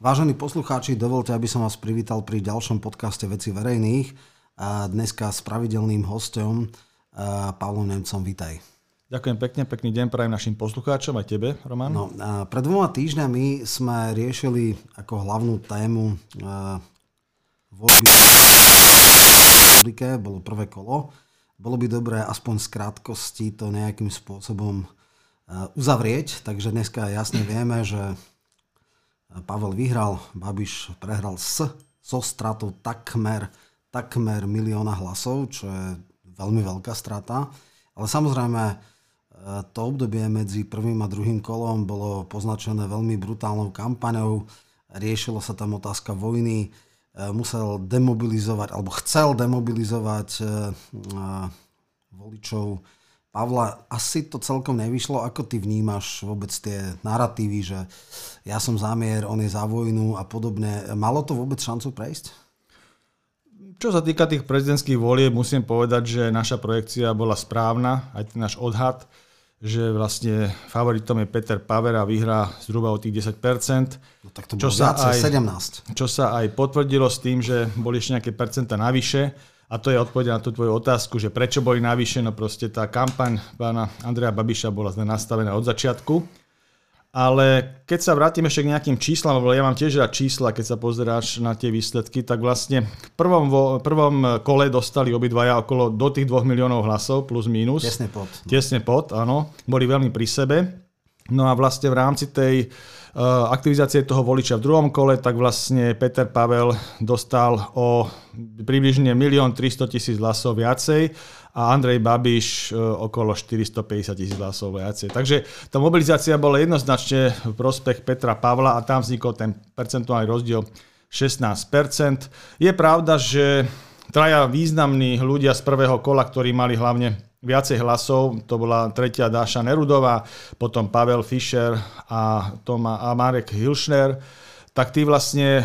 Vážení poslucháči, dovolte, aby som vás privítal pri ďalšom podcaste Veci verejných. A dneska s pravidelným hostom Pavlom Nemcom. Vítaj. Ďakujem pekne, pekný deň prajem našim poslucháčom aj tebe, Roman. No, pred dvoma týždňami sme riešili ako hlavnú tému voľby bolo prvé kolo. Bolo by dobré aspoň z krátkosti to nejakým spôsobom uzavrieť, takže dneska jasne vieme, že Pavel vyhral, Babiš prehral s, so stratou takmer, takmer milióna hlasov, čo je veľmi veľká strata. Ale samozrejme, e, to obdobie medzi prvým a druhým kolom bolo poznačené veľmi brutálnou kampaňou. Riešilo sa tam otázka vojny. E, musel demobilizovať, alebo chcel demobilizovať e, voličov Pavla, asi to celkom nevyšlo. Ako ty vnímaš vôbec tie narratívy, že ja som zamier, on je za vojnu a podobne. Malo to vôbec šancu prejsť? Čo sa týka tých prezidentských volieb, musím povedať, že naša projekcia bola správna, aj ten náš odhad, že vlastne favoritom je Peter Paver a vyhrá zhruba o tých 10%. No tak to čo sa aj, 17. Čo sa aj potvrdilo s tým, že boli ešte nejaké percenta navyše. A to je odpoveď na tú tvoju otázku, že prečo boli navyše, no proste tá kampaň pána Andreja Babiša bola nastavená od začiatku. Ale keď sa vrátim ešte k nejakým číslam, lebo ja mám tiež rád čísla, keď sa pozeráš na tie výsledky, tak vlastne v prvom, vo, prvom kole dostali obidvaja okolo do tých 2 miliónov hlasov, plus minus. Tesne pod. Tesne pod, áno. Boli veľmi pri sebe. No a vlastne v rámci tej aktivizácie toho voliča v druhom kole, tak vlastne Peter Pavel dostal o približne 1 300 000 hlasov viacej a Andrej Babiš eh, okolo 450 tisíc hlasov viacej. Takže tá mobilizácia bola jednoznačne v prospech Petra Pavla a tam vznikol ten percentuálny rozdiel 16%. Je pravda, že traja významní ľudia z prvého kola, ktorí mali hlavne viacej hlasov, to bola tretia Dáša Nerudová, potom Pavel Fischer a, Toma, a Marek Hilšner, tak tí vlastne e,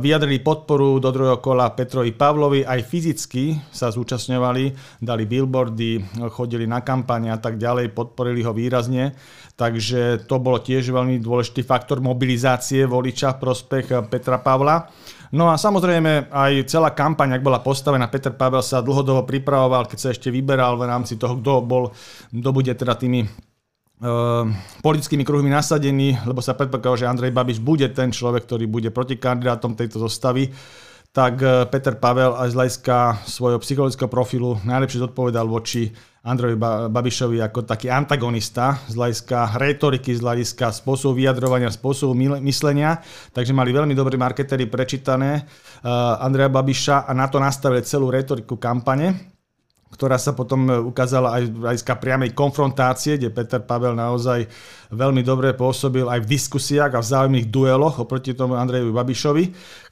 vyjadrili podporu do druhého kola Petrovi Pavlovi, aj fyzicky sa zúčastňovali, dali billboardy, chodili na kampane a tak ďalej, podporili ho výrazne. Takže to bolo tiež veľmi dôležitý faktor mobilizácie voliča v prospech Petra Pavla. No a samozrejme aj celá kampaň, ak bola postavená, Peter Pavel sa dlhodobo pripravoval, keď sa ešte vyberal v rámci toho, kto bol, kto bude teda tými uh, politickými kruhmi nasadený, lebo sa predpokladal, že Andrej Babiš bude ten človek, ktorý bude protikandidátom tejto zostavy tak e, Peter Pavel aj z hľadiska svojho psychologického profilu najlepšie zodpovedal voči Androvi Babišovi ako taký antagonista z hľadiska retoriky, z hľadiska spôsobu vyjadrovania, spôsobu myslenia. Takže mali veľmi dobrí marketéri prečítané uh, Andreja Babiša a na to nastavili celú retoriku kampane ktorá sa potom ukázala aj z hľadiska priamej konfrontácie, kde Peter Pavel naozaj veľmi dobre pôsobil aj v diskusiách a v zájomných dueloch oproti tomu Andrejovi Babišovi,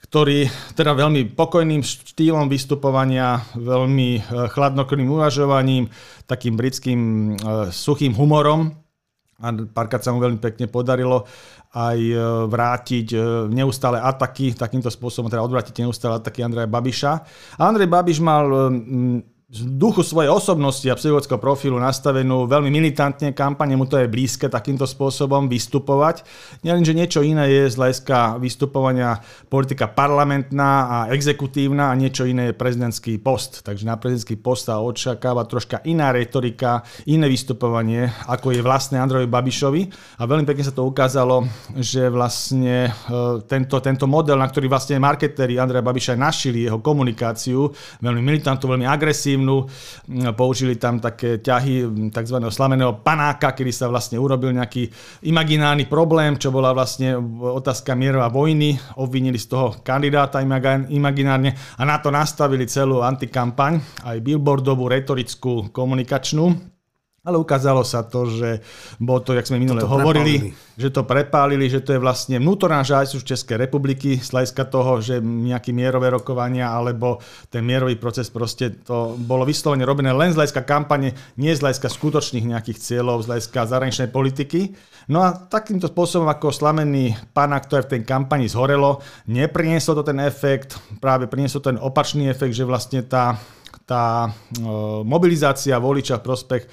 ktorý teda veľmi pokojným štýlom vystupovania, veľmi e, chladnokrvným uvažovaním, takým britským e, suchým humorom, a párkrát sa mu veľmi pekne podarilo aj e, vrátiť neustále ataky, takýmto spôsobom teda odvrátiť neustále ataky Andreja Babiša. A Andrej Babiš mal z duchu svojej osobnosti a psychologického profilu nastavenú veľmi militantne kampane, mu to je blízke takýmto spôsobom vystupovať. Nielen, že niečo iné je z hľadiska vystupovania politika parlamentná a exekutívna a niečo iné je prezidentský post. Takže na prezidentský post sa očakáva troška iná retorika, iné vystupovanie, ako je vlastné Androvi Babišovi. A veľmi pekne sa to ukázalo, že vlastne e, tento, tento model, na ktorý vlastne marketéri Andreja Babiša našili jeho komunikáciu, veľmi militantnú, veľmi agresívnu, agresívnu. Použili tam také ťahy tzv. slameného panáka, kedy sa vlastne urobil nejaký imaginárny problém, čo bola vlastne otázka mierová vojny. Obvinili z toho kandidáta imaginárne a na to nastavili celú antikampaň, aj billboardovú, retorickú, komunikačnú. Ale ukázalo sa to, že bolo to, jak sme minule Toto hovorili, prepálili. že to prepálili, že to je vlastne vnútorná už Českej republiky, hľadiska toho, že nejaké mierové rokovania alebo ten mierový proces proste to bolo vyslovene robené len z hľadiska kampane, nie z hľadiska skutočných nejakých cieľov, z hľadiska zahraničnej politiky. No a takýmto spôsobom, ako slamený pána, ktoré v tej kampani zhorelo, neprinieslo to ten efekt, práve prinieslo ten opačný efekt, že vlastne tá, tá mobilizácia voliča v prospech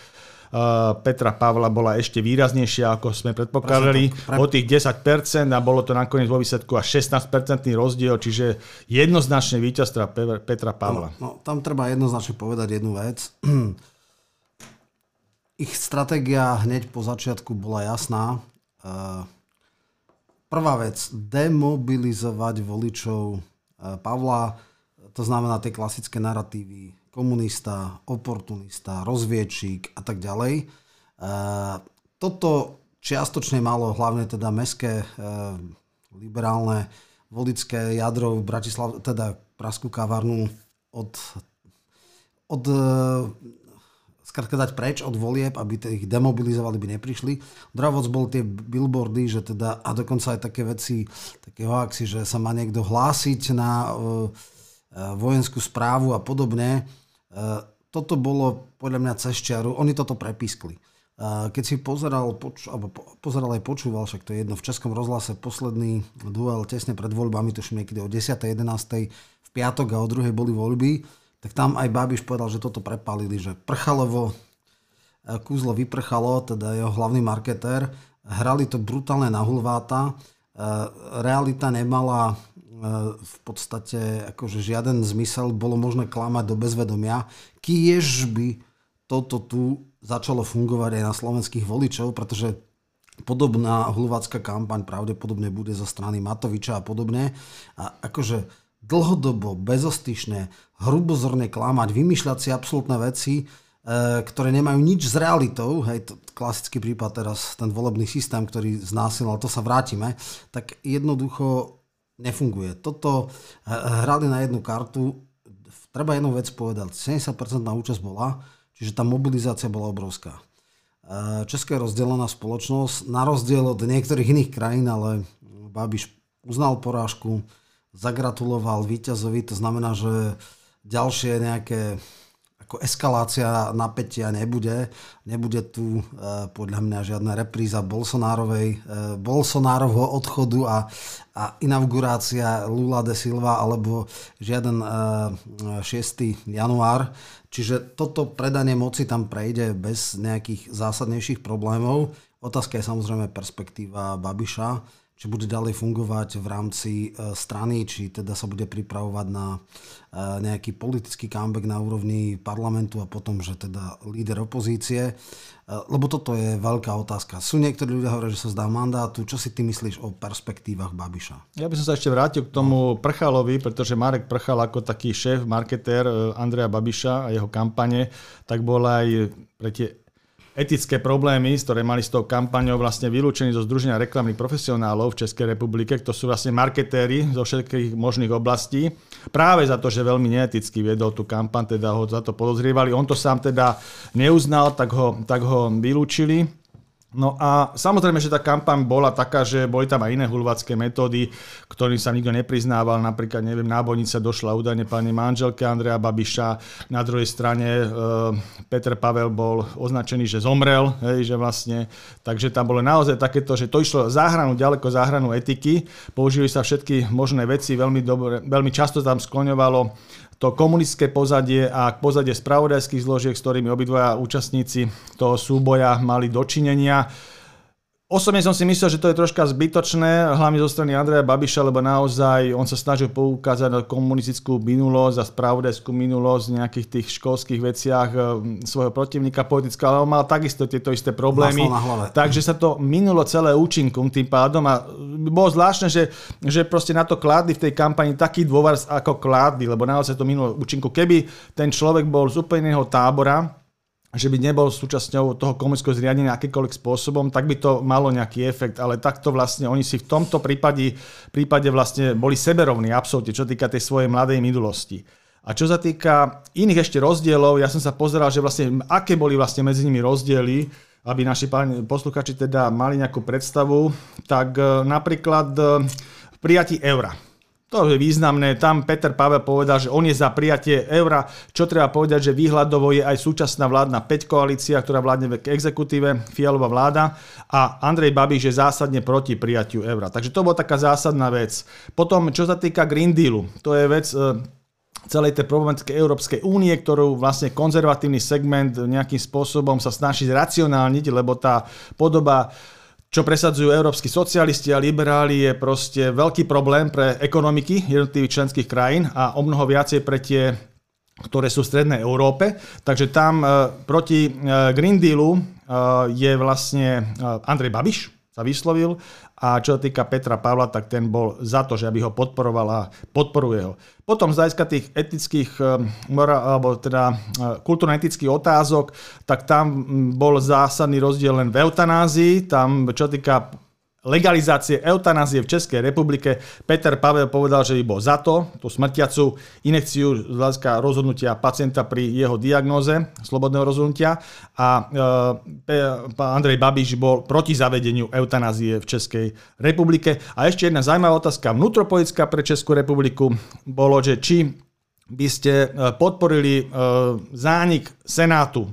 Petra Pavla bola ešte výraznejšia, ako sme predpokladali, pre... o tých 10% a bolo to nakoniec vo výsledku až 16% rozdiel, čiže jednoznačne víťazstva Petra Pavla. No, no, tam treba jednoznačne povedať jednu vec. Ich stratégia hneď po začiatku bola jasná. Uh, Prvá vec, demobilizovať voličov e, Pavla, to znamená tie klasické narratívy komunista, oportunista, rozviečík a tak ďalej. E, toto čiastočne malo hlavne teda meské e, liberálne volické jadro v Bratislav, teda Praskú kavárnu od, od skrátka dať preč od volieb, aby ich demobilizovali, by neprišli. Dravoc bol tie billboardy, že teda, a dokonca aj také veci, také hoaxy, že sa má niekto hlásiť na uh, vojenskú správu a podobne. Uh, toto bolo podľa mňa cez čiaru. Oni toto prepískli. Uh, keď si pozeral, poč- alebo po- pozeral aj počúval, však to je jedno, v Českom rozhlase posledný duel tesne pred voľbami, tuším niekedy o 10. 11. v piatok a o druhej boli voľby tak tam aj Babiš povedal, že toto prepalili, že Prchalovo, e, kúzlo vyprchalo, teda jeho hlavný marketér, hrali to brutálne na hulváta, realita nemala v podstate akože žiaden zmysel, bolo možné klamať do bezvedomia, kiež by toto tu začalo fungovať aj na slovenských voličov, pretože podobná hulvácka kampaň pravdepodobne bude zo strany Matoviča a podobne. A akože dlhodobo, bezostyšne, hrubozorne klamať, vymýšľať si absolútne veci, e, ktoré nemajú nič s realitou, hej, to klasický prípad teraz, ten volebný systém, ktorý znásilnil, to sa vrátime, tak jednoducho nefunguje. Toto e, hrali na jednu kartu, treba jednu vec povedať, 70% účasť bola, čiže tá mobilizácia bola obrovská. E, Česká je rozdelená spoločnosť, na rozdiel od niektorých iných krajín, ale Babiš uznal porážku, zagratuloval víťazovi, to znamená, že ďalšie nejaké ako eskalácia napätia nebude. Nebude tu e, podľa mňa žiadna repríza Bolsonárovej, e, Bolsonárovho odchodu a, a inaugurácia Lula de Silva alebo žiaden e, 6. január. Čiže toto predanie moci tam prejde bez nejakých zásadnejších problémov. Otázka je samozrejme perspektíva Babiša či bude ďalej fungovať v rámci e, strany, či teda sa bude pripravovať na e, nejaký politický comeback na úrovni parlamentu a potom, že teda líder opozície. E, lebo toto je veľká otázka. Sú niektorí ľudia hovoria, že sa zdá mandátu. Čo si ty myslíš o perspektívach Babiša? Ja by som sa ešte vrátil k tomu Prchalovi, pretože Marek Prchal ako taký šéf, marketér Andreja Babiša a jeho kampane, tak bol aj pre tie etické problémy, ktoré mali s tou kampaňou vlastne vylúčení zo Združenia reklamných profesionálov v Českej republike, to sú vlastne marketéri zo všetkých možných oblastí. Práve za to, že veľmi neeticky viedol tú kampaň, teda ho za to podozrievali. On to sám teda neuznal, tak ho, tak ho vylúčili. No a samozrejme, že tá kampaň bola taká, že boli tam aj iné hulvácké metódy, ktorým sa nikto nepriznával. Napríklad, neviem, nábojnica došla údajne pani manželke Andreja Babiša. Na druhej strane e, Peter Pavel bol označený, že zomrel, hej, že vlastne. Takže tam bolo naozaj takéto, že to išlo záhranu, ďaleko záhranu etiky. Použili sa všetky možné veci, veľmi, dobre, veľmi často tam skloňovalo to komunistické pozadie a pozadie spravodajských zložiek, s ktorými obidvaja účastníci toho súboja mali dočinenia. Osobne som si myslel, že to je troška zbytočné, hlavne zo strany Andreja Babiša, lebo naozaj on sa snažil poukázať na komunistickú minulosť a spravodajskú minulosť v nejakých tých školských veciach e, svojho protivníka politického, ale on mal takisto tieto isté problémy. Takže sa to minulo celé účinkom tým pádom a bolo zvláštne, že, že proste na to kládli v tej kampani taký dôvar, ako kládli, lebo naozaj to minulo účinku. Keby ten človek bol z úplne iného tábora, že by nebol súčasťou toho komunického zriadenia akýkoľvek spôsobom, tak by to malo nejaký efekt, ale takto vlastne oni si v tomto prípade, prípade vlastne boli seberovní absolútne, čo týka tej svojej mladej minulosti. A čo sa týka iných ešte rozdielov, ja som sa pozeral, že vlastne aké boli vlastne medzi nimi rozdiely, aby naši posluchači teda mali nejakú predstavu, tak e, napríklad e, v prijatí eura. To je významné. Tam Peter Pavel povedal, že on je za prijatie eura. Čo treba povedať, že výhľadovo je aj súčasná vládna 5 koalícia, ktorá vládne v exekutíve, Fialová vláda a Andrej Babiš je zásadne proti prijatiu eura. Takže to bola taká zásadná vec. Potom, čo sa týka Green Dealu, to je vec, e, celej tej problematiky Európskej únie, ktorú vlastne konzervatívny segment nejakým spôsobom sa snaží zracionálniť, lebo tá podoba čo presadzujú európsky socialisti a liberáli, je proste veľký problém pre ekonomiky jednotlivých členských krajín a o mnoho viacej pre tie ktoré sú v Strednej Európe. Takže tam e, proti e, Green Dealu e, je vlastne Andrej Babiš sa vyslovil a čo sa týka Petra Pavla, tak ten bol za to, že aby ho podporoval a podporuje ho. Potom z hľadiska tých etických, alebo teda kultúrno-etických otázok, tak tam bol zásadný rozdiel len v eutanázii. Tam, čo týka legalizácie eutanázie v Českej republike. Peter Pavel povedal, že by bol za to, tú smrtiacu inekciu z hľadiska rozhodnutia pacienta pri jeho diagnóze, slobodného rozhodnutia. A e, Andrej Babiš bol proti zavedeniu eutanázie v Českej republike. A ešte jedna zaujímavá otázka vnútropolitická pre Českú republiku bolo, že či by ste e, podporili e, zánik Senátu. E,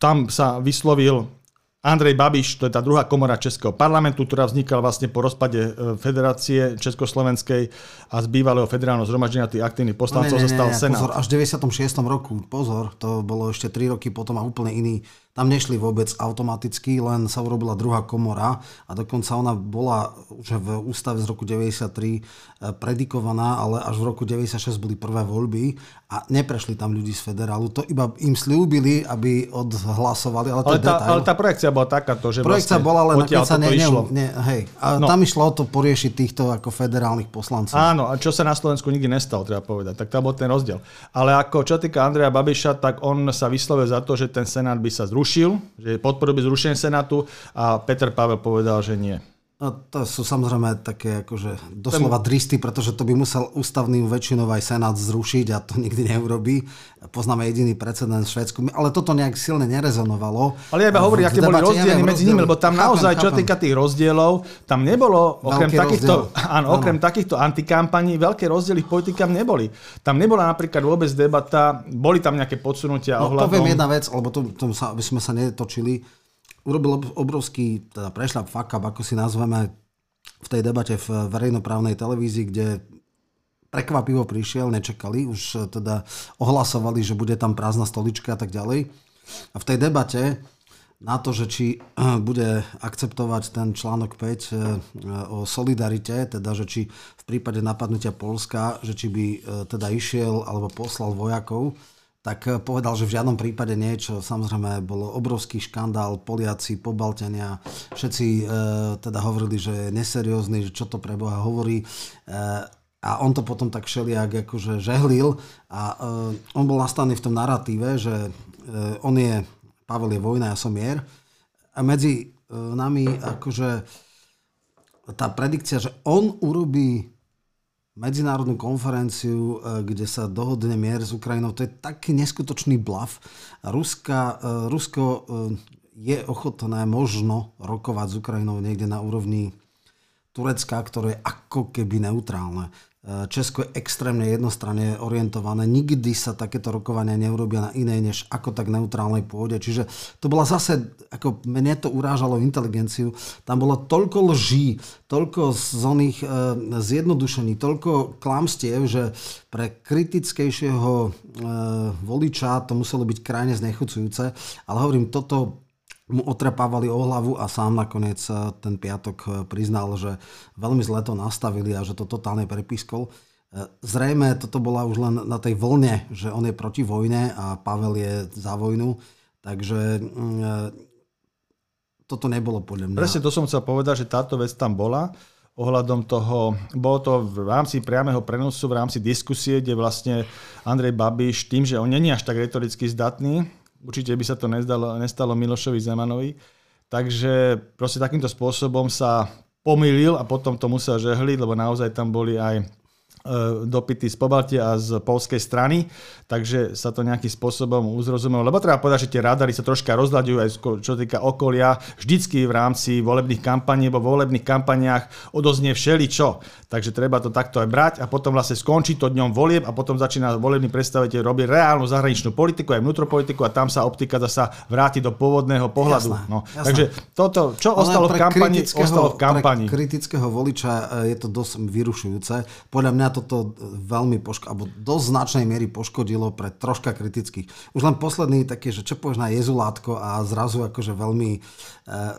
tam sa vyslovil Andrej Babiš, to je tá druhá komora Českého parlamentu, ktorá vznikala vlastne po rozpade e, Federácie Československej a z bývalého federálneho zhromaždenia tých aktívnych poslancov no, zostal Senát. Pozor, až v 96. roku, pozor, to bolo ešte 3 roky potom a úplne iný tam nešli vôbec automaticky, len sa urobila druhá komora a dokonca ona bola už v ústave z roku 93 e, predikovaná, ale až v roku 96 boli prvé voľby a neprešli tam ľudí z federálu. To iba im slúbili, aby odhlasovali, ale to ale tá, detail. Ale tá projekcia bola takáto, že Projekcia vlastne bola, ale nakoniec sa ne, ne, ne, hej. A no. tam išlo o to poriešiť týchto ako federálnych poslancov. Áno, a čo sa na Slovensku nikdy nestalo, treba povedať. Tak tam bol ten rozdiel. Ale ako čo týka Andreja Babiša, tak on sa vyslovil za to, že ten Senát by sa zrušil že podporuje zrušenie Senátu a Peter Pavel povedal, že nie. No, to sú samozrejme také akože doslova dristy, pretože to by musel ústavným väčšinou aj Senát zrušiť a to nikdy neurobí. Poznáme jediný precedent v Švedsku, ale toto nejak silne nerezonovalo. Ale ja iba hovorím, aké boli rozdiely medzi nimi, lebo tam chápem, naozaj, chápem. čo týka tých rozdielov, tam nebolo, okrem takýchto, áno, okrem áno. takýchto antikampaní, veľké rozdiely v politikám neboli. Tam nebola napríklad vôbec debata, boli tam nejaké podsunutia no, ohľadom... Poviem jedna vec, lebo to, to sa, by sme sa netočili urobil obrovský, teda prešľap fuck up, ako si nazveme, v tej debate v verejnoprávnej televízii, kde prekvapivo prišiel, nečakali, už teda ohlasovali, že bude tam prázdna stolička a tak ďalej. A v tej debate na to, že či bude akceptovať ten článok 5 e, o solidarite, teda že či v prípade napadnutia Polska, že či by e, teda išiel alebo poslal vojakov, tak eh, povedal, že v žiadnom prípade niečo. Samozrejme, bolo obrovský škandál, Poliaci, Pobaltenia, všetci e, teda hovorili, že je neseriózny, že čo to pre Boha hovorí. E, a on to potom tak všelijak akože žehlil a e, on bol nastavený v tom narratíve, že e, on je, Pavel je vojna, ja som mier. A medzi e, nami akože tá predikcia, že on urobí medzinárodnú konferenciu, e, kde sa dohodne mier s Ukrajinou. To je taký neskutočný blav. Ruska, e, Rusko e, je ochotné možno rokovať s Ukrajinou niekde na úrovni Turecka, ktoré je ako keby neutrálne. Česko je extrémne jednostranne orientované. Nikdy sa takéto rokovania neurobia na inej než ako tak neutrálnej pôde. Čiže to bola zase, ako mne to urážalo inteligenciu, tam bolo toľko lží, toľko z oných e, zjednodušení, toľko klamstiev, že pre kritickejšieho e, voliča to muselo byť krajne znechucujúce. Ale hovorím, toto mu otrepávali o hlavu a sám nakoniec eh, ten piatok eh, priznal, že veľmi zle to nastavili a že to totálne prepískol. Eh, zrejme toto bola už len na tej vlne, že on je proti vojne a Pavel je za vojnu, takže mm, toto nebolo podľa mňa. Presne to som chcel povedať, že táto vec tam bola ohľadom toho, bolo to v rámci priameho prenosu, v rámci diskusie, kde vlastne Andrej Babiš tým, že on není až tak retoricky zdatný, Určite by sa to nestalo, nestalo Milošovi Zemanovi. Takže proste takýmto spôsobom sa pomýlil a potom to musel žehliť, lebo naozaj tam boli aj dopity z Pobaltia a z polskej strany, takže sa to nejakým spôsobom uzrozumelo. Lebo treba povedať, že tie radary sa troška rozhľadujú aj čo týka okolia, vždycky v rámci volebných kampaní, lebo v volebných kampaniách odoznie všeličo. Takže treba to takto aj brať a potom vlastne skončí to dňom volieb a potom začína volebný predstaviteľ robiť reálnu zahraničnú politiku, aj vnútropolitiku a tam sa optika zasa vráti do pôvodného pohľadu. Jasné, no. jasné. Takže toto, čo Ale ostalo v kampani, ostalo v kampani. Pre kritického voliča e, je to dosť vyrušujúce. Podľa mňa toto veľmi poško- alebo dosť značnej miery poškodilo pre troška kritických. Už len posledný taký, že čo povieš na Jezulátko a zrazu akože veľmi e,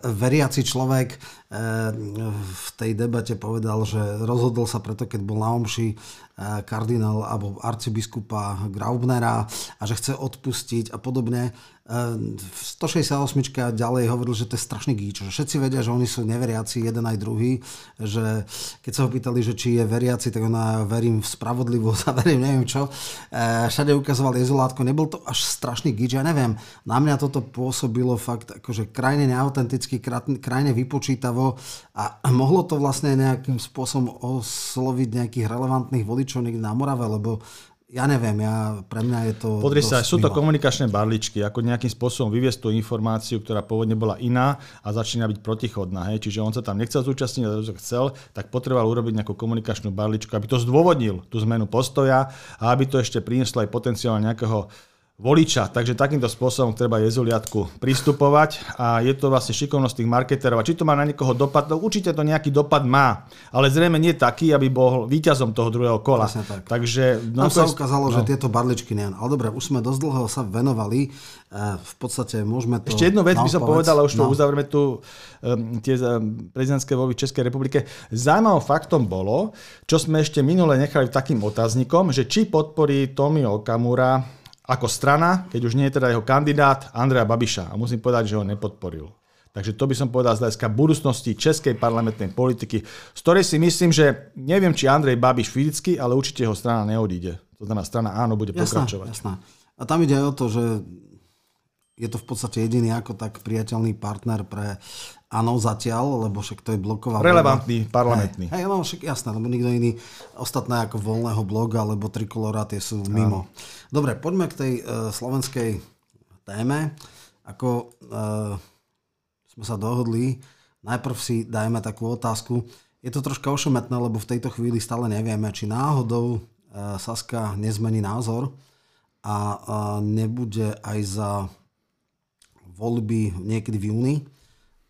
veriaci človek e, v tej debate povedal, že rozhodol sa preto, keď bol na omši e, kardinál alebo arcibiskupa Graubnera a že chce odpustiť a podobne. 168 a ďalej hovoril, že to je strašný gíč, že všetci vedia, že oni sú neveriaci, jeden aj druhý, že keď sa ho pýtali, že či je veriaci, tak ona verím v spravodlivosť a verím neviem čo. E, všade ukazoval jezolátko, nebol to až strašný gíč, ja neviem, na mňa toto pôsobilo fakt akože krajne neautenticky, krajne vypočítavo a mohlo to vlastne nejakým spôsobom osloviť nejakých relevantných voličov niekde na Morave, lebo ja neviem, ja, pre mňa je to... Podri sa, sú to komunikačné barličky, ako nejakým spôsobom vyviesť tú informáciu, ktorá pôvodne bola iná a začína byť protichodná. Hej? Čiže on sa tam nechcel zúčastniť, ale to chcel, tak potreboval urobiť nejakú komunikačnú barličku, aby to zdôvodnil, tú zmenu postoja a aby to ešte prinieslo aj potenciál nejakého voliča. Takže takýmto spôsobom treba jezuliatku pristupovať a je to vlastne šikovnosť tých marketerov. A či to má na niekoho dopad, no určite to nejaký dopad má, ale zrejme nie taký, aby bol víťazom toho druhého kola. tak. Takže, no, Tam sa ukázalo, no. že tieto barličky nie. Ale dobre, už sme dosť dlho sa venovali. E, v podstate môžeme to... Ešte jednu vec by som povedal, a už to no. uzavrieme tu um, tie um, prezidentské voľby v Českej republike. Zaujímavým faktom bolo, čo sme ešte minule nechali takým otáznikom, že či podporí Tomio Okamura ako strana, keď už nie je teda jeho kandidát, Andreja Babiša. A musím povedať, že ho nepodporil. Takže to by som povedal z hľadiska budúcnosti českej parlamentnej politiky, z ktorej si myslím, že neviem, či Andrej Babiš fyzicky, ale určite jeho strana neodíde. To znamená, strana áno bude jasná, pokračovať. Jasná. A tam ide aj o to, že je to v podstate jediný ako tak priateľný partner pre Áno, zatiaľ, lebo však to je bloková Relevantný, voľba. parlamentný. Hej, no však jasné, lebo nikto iný, ostatné ako voľného bloga, alebo trikolora, tie sú mimo. Áno. Dobre, poďme k tej uh, slovenskej téme. Ako uh, sme sa dohodli, najprv si dajme takú otázku. Je to troška ošemetné, lebo v tejto chvíli stále nevieme, či náhodou uh, Saska nezmení názor a uh, nebude aj za voľby niekedy v júni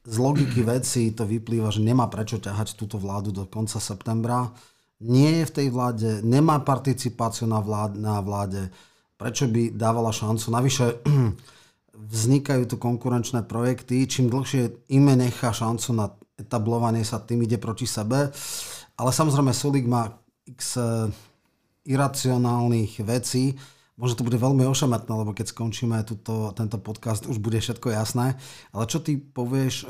z logiky veci to vyplýva, že nemá prečo ťahať túto vládu do konca septembra. Nie je v tej vláde, nemá participáciu na vláde, na vláde. Prečo by dávala šancu? Navyše vznikajú tu konkurenčné projekty. Čím dlhšie ime nechá šancu na etablovanie sa, tým ide proti sebe. Ale samozrejme Sulik má x eh, iracionálnych vecí, Možno to bude veľmi ošametné, lebo keď skončíme tuto, tento podcast, už bude všetko jasné. Ale čo ty povieš, e,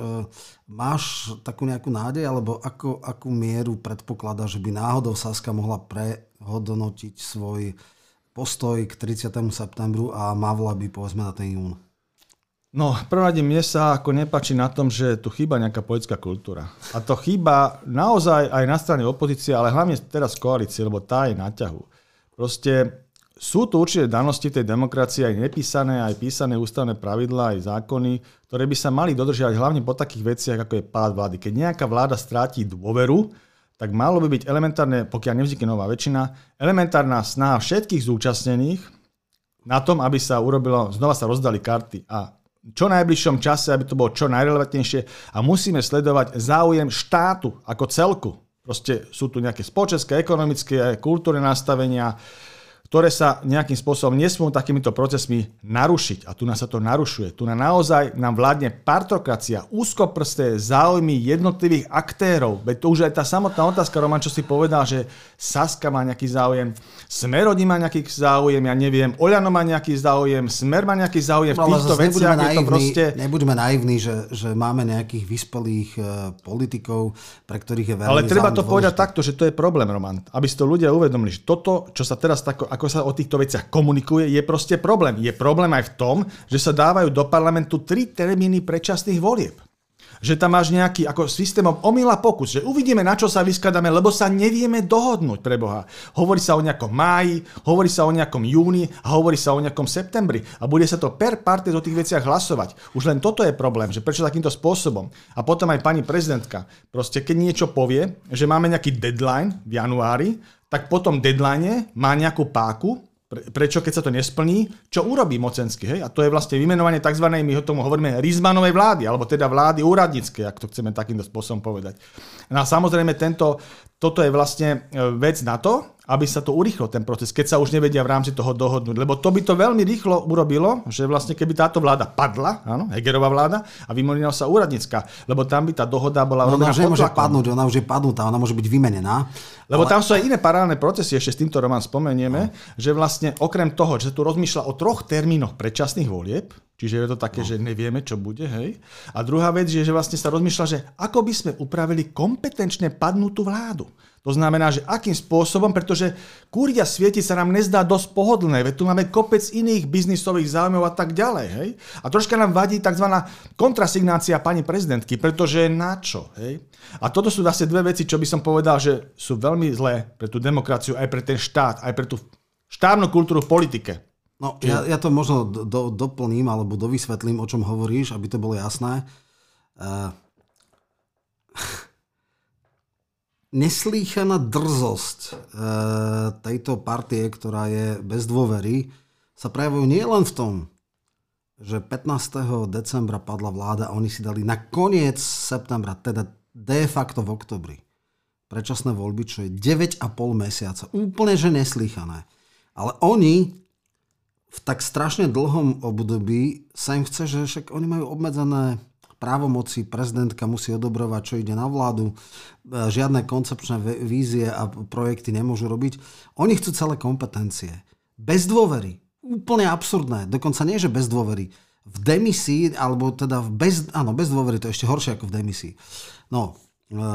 máš takú nejakú nádej, alebo ako, akú mieru predpokladá, že by náhodou Saska mohla prehodnotiť svoj postoj k 30. septembru a mávla by povedzme na ten jún? No, prvom mne sa ako nepáči na tom, že tu chýba nejaká politická kultúra. A to chýba naozaj aj na strane opozície, ale hlavne teraz koalície, lebo tá je na ťahu. Proste sú tu určite danosti tej demokracie, aj nepísané, aj písané ústavné pravidlá, aj zákony, ktoré by sa mali dodržiavať hlavne po takých veciach, ako je pád vlády. Keď nejaká vláda stráti dôveru, tak malo by byť elementárne, pokiaľ nevznikne nová väčšina, elementárna snaha všetkých zúčastnených na tom, aby sa urobilo, znova sa rozdali karty a čo najbližšom čase, aby to bolo čo najrelevantnejšie a musíme sledovať záujem štátu ako celku. Proste sú tu nejaké spoločenské, ekonomické, kultúrne nastavenia, ktoré sa nejakým spôsobom nesmú takýmito procesmi narušiť. A tu nás sa to narušuje. Tu na naozaj nám vládne partokracia, úzkoprsté záujmy jednotlivých aktérov. Veď to už aj tá samotná otázka, Roman, čo si povedal, že Saska má nejaký záujem, Smerodí má nejaký záujem, ja neviem, Oľano má nejaký záujem, Smer má nejaký záujem v no, týchto veciach. Naivní, to proste... Nebuďme naivní, že, že máme nejakých vyspelých uh, politikov, pre ktorých je veľmi Ale treba to povedať takto, že to je problém, Roman. Aby si to ľudia uvedomili, že toto, čo sa teraz tako, ako sa o týchto veciach komunikuje, je proste problém. Je problém aj v tom, že sa dávajú do parlamentu tri termíny predčasných volieb že tam máš nejaký ako systémom omyla pokus, že uvidíme, na čo sa vyskladáme, lebo sa nevieme dohodnúť pre Boha. Hovorí sa o nejakom máji, hovorí sa o nejakom júni a hovorí sa o nejakom septembri a bude sa to per parte o tých veciach hlasovať. Už len toto je problém, že prečo takýmto spôsobom. A potom aj pani prezidentka, proste keď niečo povie, že máme nejaký deadline v januári, tak po tom deadline má nejakú páku, prečo keď sa to nesplní, čo urobí mocenský. Hej? A to je vlastne vymenovanie tzv. my ho tomu hovoríme Rizmanovej vlády, alebo teda vlády úradnícke, ak to chceme takýmto spôsobom povedať. No a samozrejme tento, toto je vlastne e, vec na to, aby sa to urýchlo ten proces, keď sa už nevedia v rámci toho dohodnúť. Lebo to by to veľmi rýchlo urobilo, že vlastne keby táto vláda padla, áno, Hegerová vláda, a vymenila sa úradnícka, lebo tam by tá dohoda bola no, ona už nemôže padnúť, ona už je padnutá, ona môže byť vymenená. Lebo ale... tam sú aj iné paralelné procesy, ešte s týmto Roman spomenieme, no. že vlastne okrem toho, že tu rozmýšľa o troch termínoch predčasných volieb, čiže je to také, no. že nevieme, čo bude, hej. A druhá vec je, že vlastne sa rozmýšľa, že ako by sme upravili kompetenčne padnutú vládu. To znamená, že akým spôsobom, pretože kúria svieti sa nám nezdá dosť pohodlné, veď tu máme kopec iných biznisových záujmov a tak ďalej. Hej? A troška nám vadí tzv. kontrasignácia pani prezidentky, pretože na čo? Hej? A toto sú vlastne dve veci, čo by som povedal, že sú veľmi zlé pre tú demokraciu, aj pre ten štát, aj pre tú štátnu kultúru v politike. No, ja, ja to možno do, doplním alebo dovysvetlím, o čom hovoríš, aby to bolo jasné. Uh, neslýchaná drzosť e, tejto partie, ktorá je bez dôvery, sa prejavujú nielen v tom, že 15. decembra padla vláda a oni si dali na koniec septembra, teda de facto v oktobri, predčasné voľby, čo je 9,5 mesiaca. Úplne, že neslýchané. Ale oni v tak strašne dlhom období sa im chce, že však oni majú obmedzené právomoci, prezidentka musí odobrovať, čo ide na vládu, e, žiadne koncepčné vízie a projekty nemôžu robiť. Oni chcú celé kompetencie. Bez dôvery. Úplne absurdné. Dokonca nie, že bez dôvery. V demisii, alebo teda v bez, áno, bez dôvery, to je ešte horšie ako v demisii. No, e,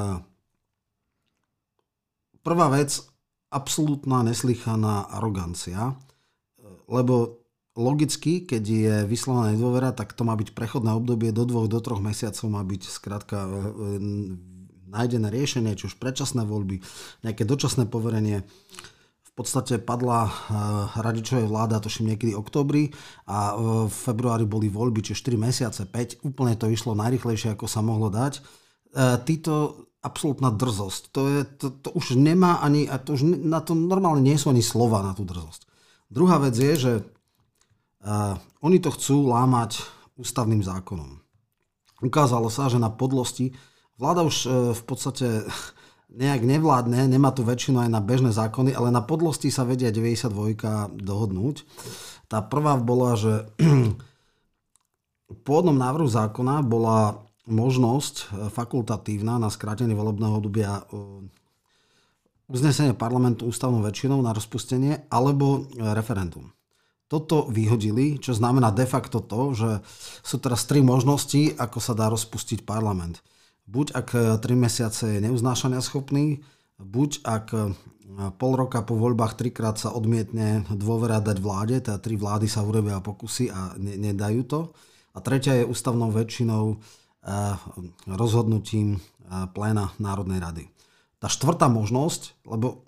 prvá vec, absolútna neslychaná arogancia, lebo logicky, keď je vyslovená nedôvera, tak to má byť prechodné obdobie do dvoch, do troch mesiacov má byť skrátka e, e, nájdené riešenie, či už predčasné voľby, nejaké dočasné poverenie. V podstate padla e, radičová vláda, tuším niekedy oktobri a v februári boli voľby, čiže 4 mesiace, 5. Úplne to išlo najrychlejšie, ako sa mohlo dať. Títo absolútna drzosť. To, je, to, to už nemá ani, a to už na to normálne nie sú ani slova na tú drzosť. Druhá vec je, že Uh, oni to chcú lámať ústavným zákonom. Ukázalo sa, že na podlosti vláda už uh, v podstate nejak nevládne, nemá tu väčšinu aj na bežné zákony, ale na podlosti sa vedia 92 dohodnúť. Tá prvá bola, že v pôvodnom návrhu zákona bola možnosť e, fakultatívna na skrátenie volebného obdobia uznesenie parlamentu ústavnou väčšinou na rozpustenie alebo referendum toto vyhodili, čo znamená de facto to, že sú teraz tri možnosti, ako sa dá rozpustiť parlament. Buď ak 3 mesiace je neuznášania schopný, buď ak e, pol roka po voľbách trikrát sa odmietne dôvera dať vláde, teda tri vlády sa urobia pokusy a ne, nedajú to. A tretia je ústavnou väčšinou e, rozhodnutím e, pléna Národnej rady. Tá štvrtá možnosť, lebo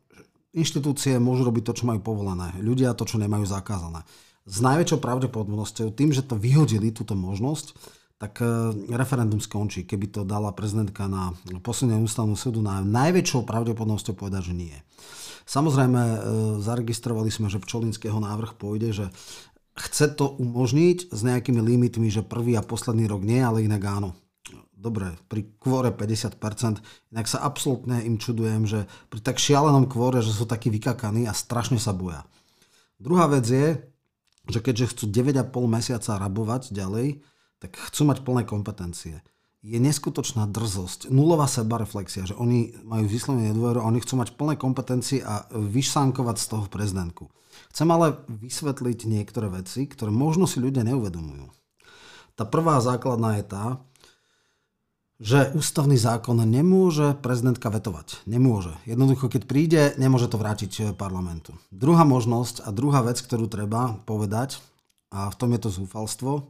inštitúcie môžu robiť to, čo majú povolené. Ľudia to, čo nemajú zakázané. S najväčšou pravdepodobnosťou, tým, že to vyhodili, túto možnosť, tak e, referendum skončí. Keby to dala prezidentka na posunie ústavnú súdu, na najväčšou pravdepodobnosťou povedať, že nie. Samozrejme, e, zaregistrovali sme, že Pčolinského návrh pôjde, že chce to umožniť s nejakými limitmi, že prvý a posledný rok nie, ale inak áno dobre, pri kvore 50%, inak sa absolútne im čudujem, že pri tak šialenom kvore, že sú takí vykakaní a strašne sa boja. Druhá vec je, že keďže chcú 9,5 mesiaca rabovať ďalej, tak chcú mať plné kompetencie. Je neskutočná drzosť, nulová sebareflexia, že oni majú vyslovene dôveru a oni chcú mať plné kompetencie a vyšsánkovať z toho prezidentku. Chcem ale vysvetliť niektoré veci, ktoré možno si ľudia neuvedomujú. Tá prvá základná je tá, že ústavný zákon nemôže prezidentka vetovať. Nemôže. Jednoducho, keď príde, nemôže to vrátiť eh, parlamentu. Druhá možnosť a druhá vec, ktorú treba povedať, a v tom je to zúfalstvo,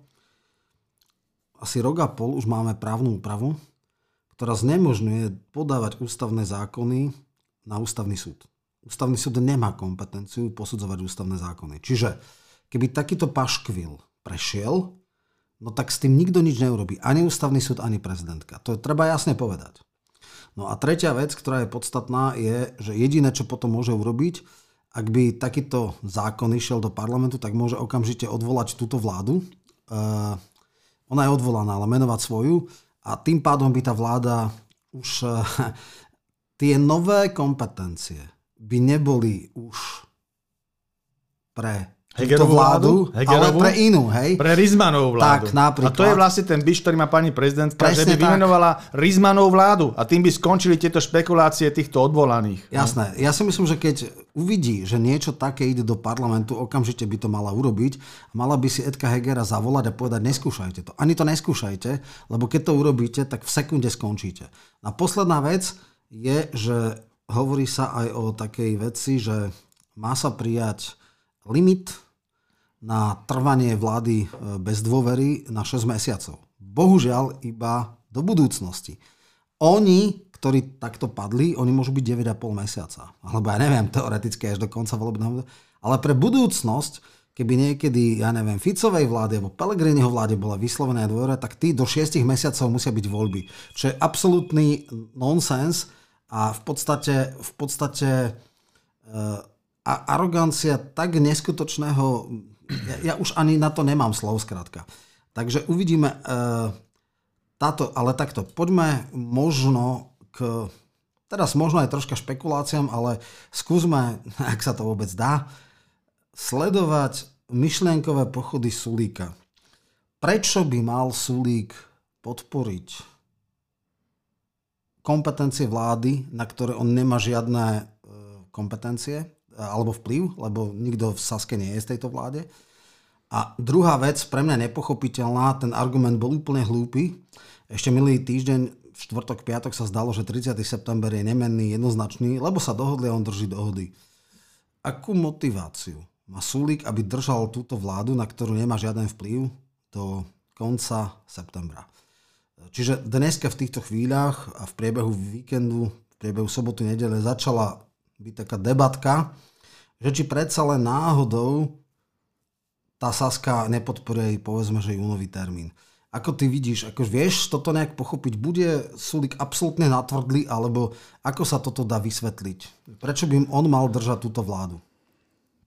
asi rok a pol už máme právnu úpravu, ktorá znemožňuje podávať ústavné zákony na ústavný súd. Ústavný súd nemá kompetenciu posudzovať ústavné zákony. Čiže keby takýto paškvil prešiel, no tak s tým nikto nič neurobí. Ani ústavný súd, ani prezidentka. To treba jasne povedať. No a tretia vec, ktorá je podstatná, je, že jediné, čo potom môže urobiť, ak by takýto zákon išiel do parlamentu, tak môže okamžite odvolať túto vládu. Uh, ona je odvolaná, ale menovať svoju. A tým pádom by tá vláda už uh, tie nové kompetencie by neboli už pre Hegerovú vládu, vládu ale pre inú, hej? Pre Rizmanovú vládu. Tak, napríklad. A to je vlastne ten byš, ktorý má pani prezidentka, Presne že by tak. vymenovala Rizmanovú vládu a tým by skončili tieto špekulácie týchto odvolaných. Jasné. Ja si myslím, že keď uvidí, že niečo také ide do parlamentu, okamžite by to mala urobiť. Mala by si Edka Hegera zavolať a povedať, neskúšajte to. Ani to neskúšajte, lebo keď to urobíte, tak v sekunde skončíte. A posledná vec je, že hovorí sa aj o takej veci, že má sa prijať limit na trvanie vlády e, bez dôvery na 6 mesiacov. Bohužiaľ iba do budúcnosti. Oni, ktorí takto padli, oni môžu byť 9,5 mesiaca. Alebo ja neviem, teoreticky až do konca volebného. Ale pre budúcnosť, keby niekedy, ja neviem, Ficovej vláde alebo Pelegriniho vláde bola vyslovená dôvera, tak tí do 6 mesiacov musia byť voľby. Čo je absolútny nonsens a v podstate, v podstate uh, a arogancia tak neskutočného ja, ja už ani na to nemám slov, skrátka. Takže uvidíme e, táto, ale takto, poďme možno k, teraz možno aj troška špekuláciám, ale skúsme, ak sa to vôbec dá, sledovať myšlienkové pochody Sulíka. Prečo by mal Sulík podporiť kompetencie vlády, na ktoré on nemá žiadne e, kompetencie, alebo vplyv, lebo nikto v Saske nie je z tejto vláde. A druhá vec, pre mňa nepochopiteľná, ten argument bol úplne hlúpy. Ešte minulý týždeň, v štvrtok, piatok sa zdalo, že 30. september je nemenný, jednoznačný, lebo sa dohodli a on drží dohody. Akú motiváciu má Sulík, aby držal túto vládu, na ktorú nemá žiaden vplyv, do konca septembra? Čiže dneska v týchto chvíľach a v priebehu víkendu, v priebehu soboty, nedele začala byť taká debatka, že či predsa len náhodou tá Saska nepodporuje povedzme, že júnový termín. Ako ty vidíš, ako vieš toto nejak pochopiť? Bude Sulik absolútne natvrdlý, alebo ako sa toto dá vysvetliť? Prečo by on mal držať túto vládu?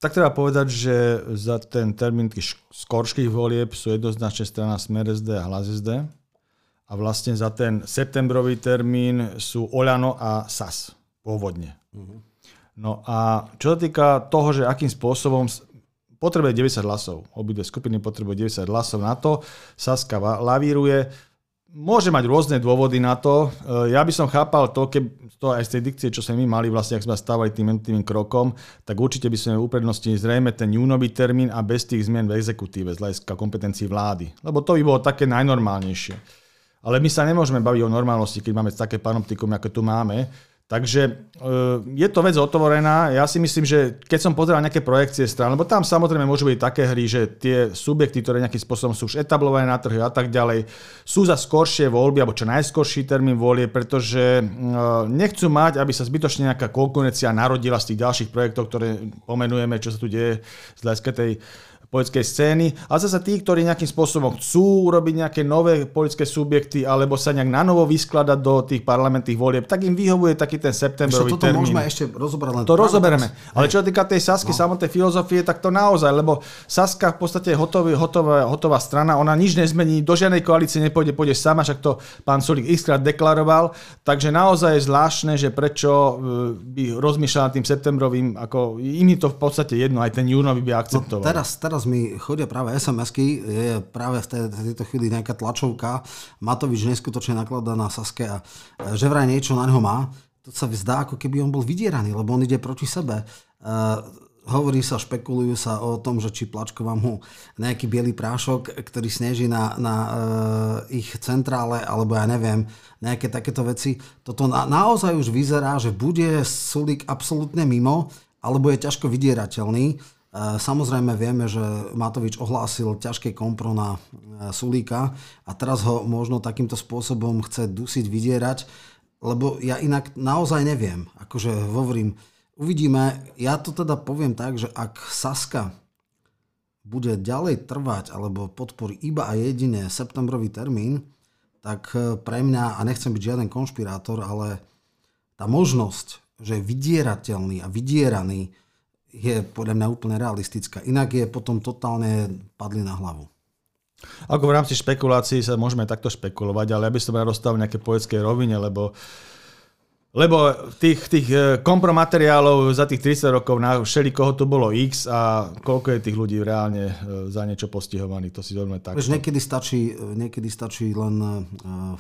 Tak treba povedať, že za ten termín tých skorších volieb sú jednoznačne strana Smer SD a Hlas SD. A vlastne za ten septembrový termín sú Oľano a SAS pôvodne. Uh-huh. No a čo sa týka toho, že akým spôsobom potrebuje 90 hlasov. Obidve skupiny potrebujú 90 hlasov na to. Saska lavíruje. Môže mať rôzne dôvody na to. E, ja by som chápal to, keď to aj z tej dikcie, čo sme my mali, vlastne, ak sme stávali tým tým krokom, tak určite by sme uprednostnili zrejme ten júnový termín a bez tých zmien v exekutíve z hľadiska kompetencií vlády. Lebo to by bolo také najnormálnejšie. Ale my sa nemôžeme baviť o normálnosti, keď máme také panoptikum, ako tu máme Takže e, je to vec otvorená. Ja si myslím, že keď som pozeral nejaké projekcie strán, lebo tam samozrejme môžu byť také hry, že tie subjekty, ktoré nejakým spôsobom sú už etablované na trhu a tak ďalej, sú za skoršie voľby, alebo čo najskorší termín volie, pretože e, nechcú mať, aby sa zbytočne nejaká konkurencia narodila z tých ďalších projektov, ktoré pomenujeme, čo sa tu deje z hľadiska tej politickej scény, ale zase tí, ktorí nejakým spôsobom chcú urobiť nejaké nové politické subjekty alebo sa nejak na novo vyskladať do tých parlamentných volieb, tak im vyhovuje taký ten septembrový toto termín. môžeme ešte rozoberať len To rozoberieme. Ale čo sa týka tej Sasky, no. samotnej filozofie, tak to naozaj, lebo Saska v podstate je hotový, hotová, hotová strana, ona nič nezmení, do žiadnej koalície nepôjde, pôjde sama, však to pán Solík xkrát deklaroval, takže naozaj je zvláštne, že prečo e, by rozmýšľal tým septembrovým, ako im to v podstate jedno, aj ten júnový by akceptoval. No, teraz, teraz teraz mi chodia práve SMS-ky, je práve v tejto chvíli nejaká tlačovka, Matovič neskutočne nakladá na Saske a že vraj niečo na ňo má, to sa zdá, ako keby on bol vydieraný, lebo on ide proti sebe. Uh, hovorí sa, špekulujú sa o tom, že či Plačková mu nejaký biely prášok, ktorý sneží na, na uh, ich centrále, alebo ja neviem, nejaké takéto veci. Toto na, naozaj už vyzerá, že bude Sulik absolútne mimo, alebo je ťažko vydierateľný. Samozrejme vieme, že Matovič ohlásil ťažké kompro na e, Sulíka a teraz ho možno takýmto spôsobom chce dusiť, vydierať, lebo ja inak naozaj neviem. Akože hovorím, uvidíme. Ja to teda poviem tak, že ak Saska bude ďalej trvať alebo podporí iba a jedine septembrový termín, tak e, pre mňa, a nechcem byť žiaden konšpirátor, ale tá možnosť, že je vydierateľný a vydieraný je podľa mňa úplne realistická. Inak je potom totálne padli na hlavu. Ako v rámci špekulácií sa môžeme takto špekulovať, ale ja by som rád dostal v nejaké poetskej rovine, lebo Lebo tých, tých e, kompromateriálov za tých 30 rokov na koho to bolo X a koľko je tých ľudí reálne e, za niečo postihovaných, to si veľmi tak. Niekedy stačí, niekedy stačí len uh,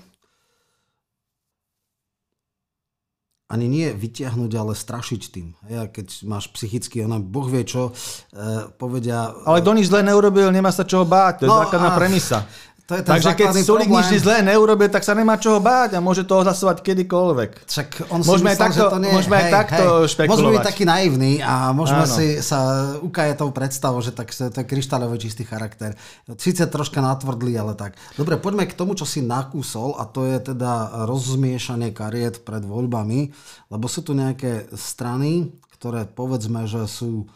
ani nie vyťahnuť, ale strašiť tým. Ja, keď máš psychicky, ona, boh vie čo, uh, povedia... Ale to nič zle neurobil, nemá sa čoho báť, to je no, základná premisa. To je ten Takže keď Sulik nič zlé neurobil, tak sa nemá čoho báť a môže to ohlasovať kedykoľvek. Čak on môžeme myslel, takto, nie, môžeme hej, aj takto hej, špekulovať. Môžeme byť taký naivný a môžeme Áno. si sa ukajať tou predstavou, že tak, to je kryštáľový čistý charakter. Sice troška natvrdlý, ale tak. Dobre, poďme k tomu, čo si nakúsol a to je teda rozmiešanie kariet pred voľbami, lebo sú tu nejaké strany, ktoré povedzme, že sú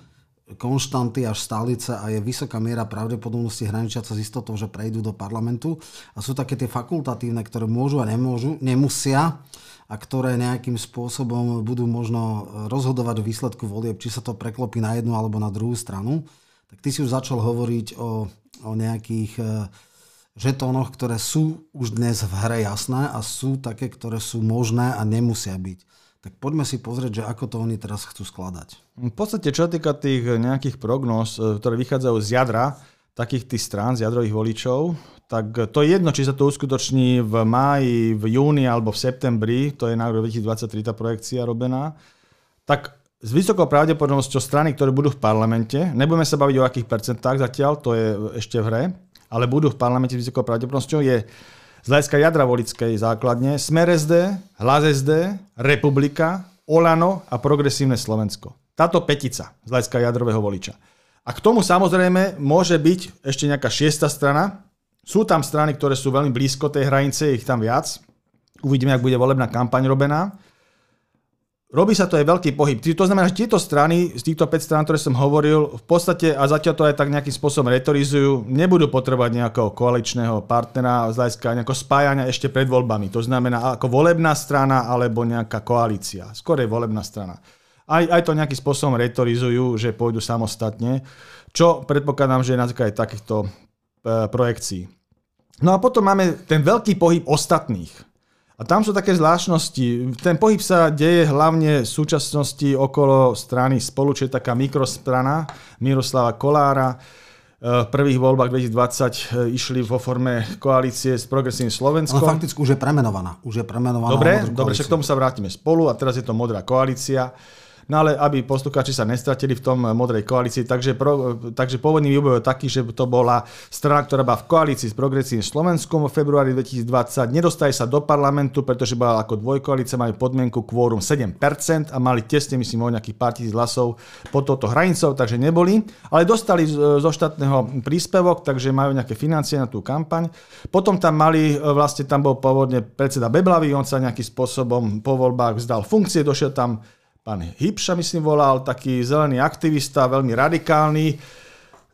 konštanty až stálice a je vysoká miera pravdepodobnosti hraničiaca s istotou, že prejdú do parlamentu. A sú také tie fakultatívne, ktoré môžu a nemôžu, nemusia a ktoré nejakým spôsobom budú možno rozhodovať o výsledku volieb, či sa to preklopí na jednu alebo na druhú stranu. Tak ty si už začal hovoriť o, o nejakých e, žetónoch, ktoré sú už dnes v hre jasné a sú také, ktoré sú možné a nemusia byť. Tak poďme si pozrieť, že ako to oni teraz chcú skladať. V podstate, čo týka tých nejakých prognóz, e, ktoré vychádzajú z jadra takých tých strán, z jadrových voličov, tak to je jedno, či sa to uskutoční v máji, v júni alebo v septembri, to je na rok 2023 tá projekcia robená, tak s vysokou pravdepodobnosťou strany, ktoré budú v parlamente, nebudeme sa baviť o akých percentách zatiaľ, to je ešte v hre, ale budú v parlamente s vysokou pravdepodobnosťou, je z hľadiska jadra volickej základne Smer SD, Hlas SD, Republika, Olano a Progresívne Slovensko. Táto petica z hľadiska jadrového voliča. A k tomu samozrejme môže byť ešte nejaká šiesta strana. Sú tam strany, ktoré sú veľmi blízko tej hranice, ich tam viac. Uvidíme, ak bude volebná kampaň robená. Robí sa to aj veľký pohyb. To znamená, že tieto strany, z týchto 5 strán, ktoré som hovoril, v podstate, a zatiaľ to aj tak nejakým spôsobom retorizujú, nebudú potrebovať nejakého koaličného partnera z hľadiska nejakého spájania ešte pred voľbami. To znamená ako volebná strana alebo nejaká koalícia. Skôr je volebná strana. Aj, aj to nejakým spôsobom retorizujú, že pôjdu samostatne, čo predpokladám, že je na základe takýchto e, projekcií. No a potom máme ten veľký pohyb ostatných. A tam sú také zvláštnosti. Ten pohyb sa deje hlavne v súčasnosti okolo strany spolu, čo je taká mikrostrana Miroslava Kolára. V prvých voľbách 2020 e, išli vo forme koalície s progresívnym Slovenskom. Ale fakticky už je premenovaná. Už je premenovaná dobre, dobre, však k tomu sa vrátime spolu a teraz je to modrá koalícia. No ale aby poslucháči sa nestratili v tom modrej koalícii, takže, pro, takže pôvodný vývoj je taký, že to bola strana, ktorá bola v koalícii s progresívnym Slovenskom v februári 2020. Nedostaje sa do parlamentu, pretože bola ako dvojkoalícia, majú podmienku kvórum 7% a mali tesne, myslím, o nejakých pár tisíc hlasov pod touto hranicou, takže neboli. Ale dostali zo štátneho príspevok, takže majú nejaké financie na tú kampaň. Potom tam mali, vlastne tam bol pôvodne predseda Beblavy, on sa nejakým spôsobom po voľbách vzdal funkcie, došiel tam pán Hybša, myslím, volal, taký zelený aktivista, veľmi radikálny.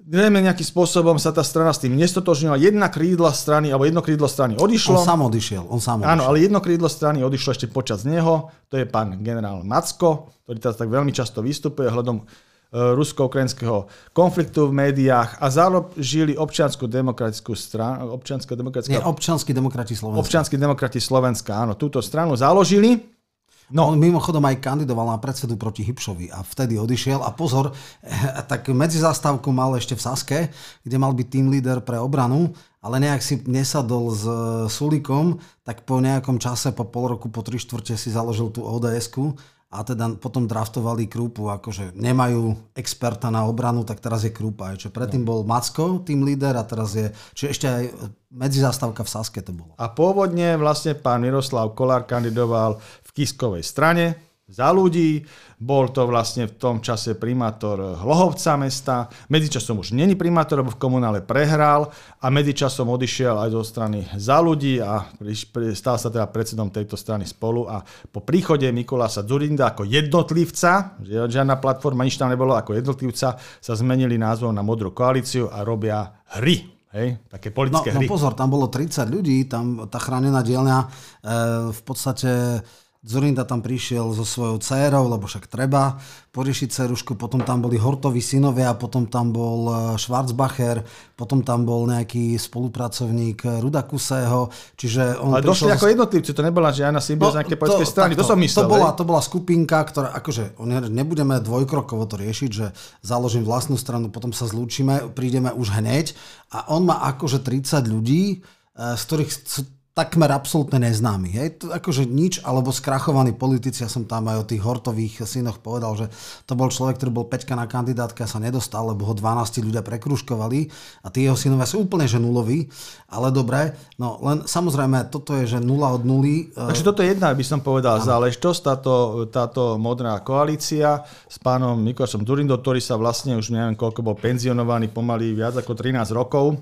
Zrejme nejakým spôsobom sa tá strana s tým nestotožnila. Jedna krídla strany, alebo jedno krídlo strany odišlo. On sám odišiel. On sám odišiel. Áno, ale jedno krídlo strany odišlo ešte počas neho. To je pán generál Macko, ktorý teraz tak veľmi často vystupuje hľadom e, rusko-ukrajinského konfliktu v médiách a založili občianskú demokratickú stranu. Občianská demokratická... Nie, občianskí demokrati Slovenska. Občianskí demokrati Slovenska, áno. Túto stranu založili No. On mimochodom aj kandidoval na predsedu proti Hybšovi a vtedy odišiel. A pozor, tak medzizastávku mal ešte v Saske, kde mal byť tým líder pre obranu, ale nejak si nesadol s Sulikom, tak po nejakom čase, po pol roku, po tri štvrte si založil tú ods a teda potom draftovali Krúpu, akože nemajú experta na obranu, tak teraz je Krúpa. Čiže predtým bol Macko, tým líder a teraz je, čiže ešte aj medzizastávka v Saske to bolo. A pôvodne vlastne pán Miroslav Kolár kandidoval v Kiskovej strane, za ľudí. Bol to vlastne v tom čase primátor Hlohovca mesta. Medzičasom už není primátor, lebo v komunále prehral a medzičasom odišiel aj zo strany za ľudí a stal sa teda predsedom tejto strany spolu a po príchode Mikuláša Zurinda ako jednotlivca, žiadna platforma, nič tam nebolo ako jednotlivca, sa zmenili názvom na Modrú koalíciu a robia hry. Hej, také politické no, hry. No pozor, tam bolo 30 ľudí, tam tá chránená dielňa e, v podstate Zurinda tam prišiel so svojou dcérou, lebo však treba poriešiť cerušku, potom tam boli Hortovi synovia, potom tam bol e, Schwarzbacher, potom tam bol nejaký spolupracovník Ruda Kusého, čiže on Ale došli ako jednotlivci, to nebola žiadna symbióza no, nejakej politickej strany, to, to som myslel. To bola, to bola skupinka, ktorá, akože nebudeme dvojkrokovo to riešiť, že založím vlastnú stranu, potom sa zlúčime, prídeme už hneď. A on má akože 30 ľudí, e, z ktorých takmer absolútne neznámy. Hej? To, akože nič, alebo skrachovaní politici, ja som tam aj o tých Hortových synoch povedal, že to bol človek, ktorý bol peťka na kandidátke a sa nedostal, lebo ho 12 ľudia prekruškovali a tí jeho synovia sú úplne že nuloví, ale dobre, no len samozrejme toto je, že nula od nuly. E, Takže toto je jedna, by som povedal, ano. záležitosť, táto, táto modrá koalícia s pánom Mikošom Durindo, ktorý sa vlastne už neviem koľko bol penzionovaný pomaly viac ako 13 rokov,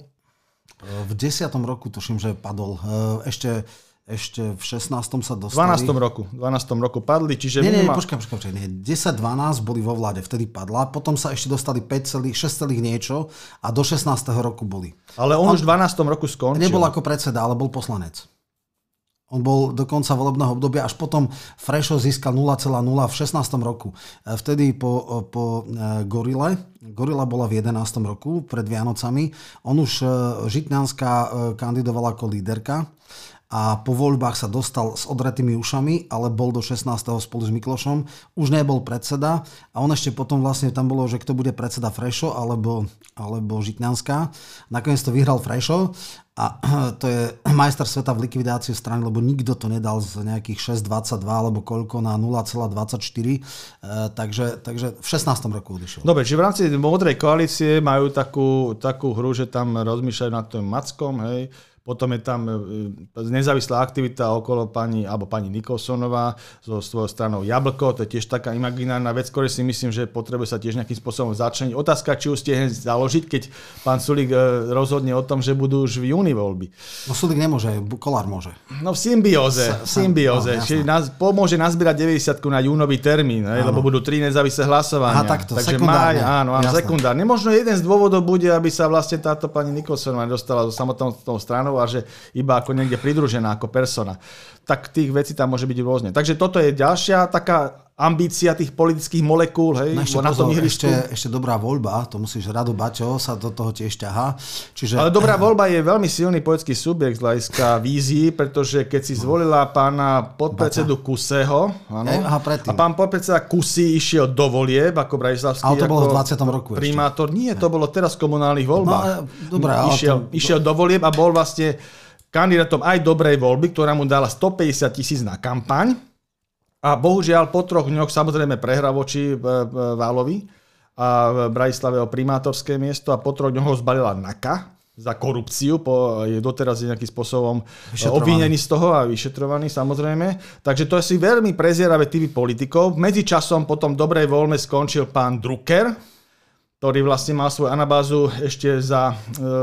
v 10. roku tuším, že padol. Ešte, ešte v 16. sa dostali. V 12. roku. 12. roku padli, čiže... Nie, nie, minima... počkaj, počkaj, počkaj. Nie. 10-12 boli vo vláde, vtedy padla. Potom sa ešte dostali 5 celých, 6 celých niečo a do 16. roku boli. Ale on, on už v 12. roku skončil. Nebol ako predseda, ale bol poslanec. On bol do konca volebného obdobia, až potom Frešo získal 0,0 v 16. roku. E, vtedy po, po e, Gorile, Gorila bola v 11. roku, pred Vianocami, on už e, Žitňanská kandidovala ako líderka a po voľbách sa dostal s odretými ušami, ale bol do 16. spolu s Miklošom. Už nebol predseda a on ešte potom vlastne tam bolo, že kto bude predseda Frešo alebo, alebo Žitňanská. Nakoniec to vyhral Frešo a to je majster sveta v likvidácii strany, lebo nikto to nedal z nejakých 6,22 alebo koľko na 0,24. E, takže, takže v 16. roku odišiel. Dobre, čiže v rámci modrej koalície majú takú, takú hru, že tam rozmýšľajú nad tým Mackom, hej, potom je tam e, nezávislá aktivita okolo pani, alebo pani Nikolsonová so svojou stranou Jablko, to je tiež taká imaginárna vec, ktoré si myslím, že potrebuje sa tiež nejakým spôsobom začať. Otázka, či už ste založiť, keď pán Sulík e, rozhodne o tom, že budú už v júni voľby. No Sulík nemôže, Kolár môže. No v symbióze, v symbióze. No, Čiže nás, pomôže nazbierať 90 na júnový termín, hej, lebo budú tri nezávislé hlasovania. Aha, takto, Takže máj, áno, áno, sekundárne. Možno jeden z dôvodov bude, aby sa vlastne táto pani Nikolsonová dostala so samotnou stranou a že iba ako niekde pridružená ako persona. Tak tých vecí tam môže byť rôzne. Takže toto je ďalšia taká ambícia tých politických molekúl, hej, no ešte, na tom ešte, ešte dobrá voľba, to musíš Rado Baťo sa do toho tiež ťahá. Čiže... Ale dobrá voľba je veľmi silný politický subjekt z hľadiska vízií, pretože keď si zvolila pána podpredsedu. Kuseho, áno, Aha, a pán podpredseda Kusy išiel do volieb, ako Bratislavský, ale to bolo v 20. roku primátor. Ešte. Nie, to bolo teraz v komunálnych voľbách. No, dobré, išiel, to... išiel do volieb a bol vlastne kandidátom aj dobrej voľby, ktorá mu dala 150 tisíc na kampaň a bohužiaľ po troch dňoch samozrejme prehra voči Válovi a Bratislave o primátorské miesto a po troch dňoch ho zbalila NAKA za korupciu, po, je doteraz nejakým spôsobom obvinený z toho a vyšetrovaný samozrejme. Takže to je si veľmi prezieravé typy politikov. Medzičasom potom dobrej voľme skončil pán Drucker, ktorý vlastne mal svoju anabázu ešte za e,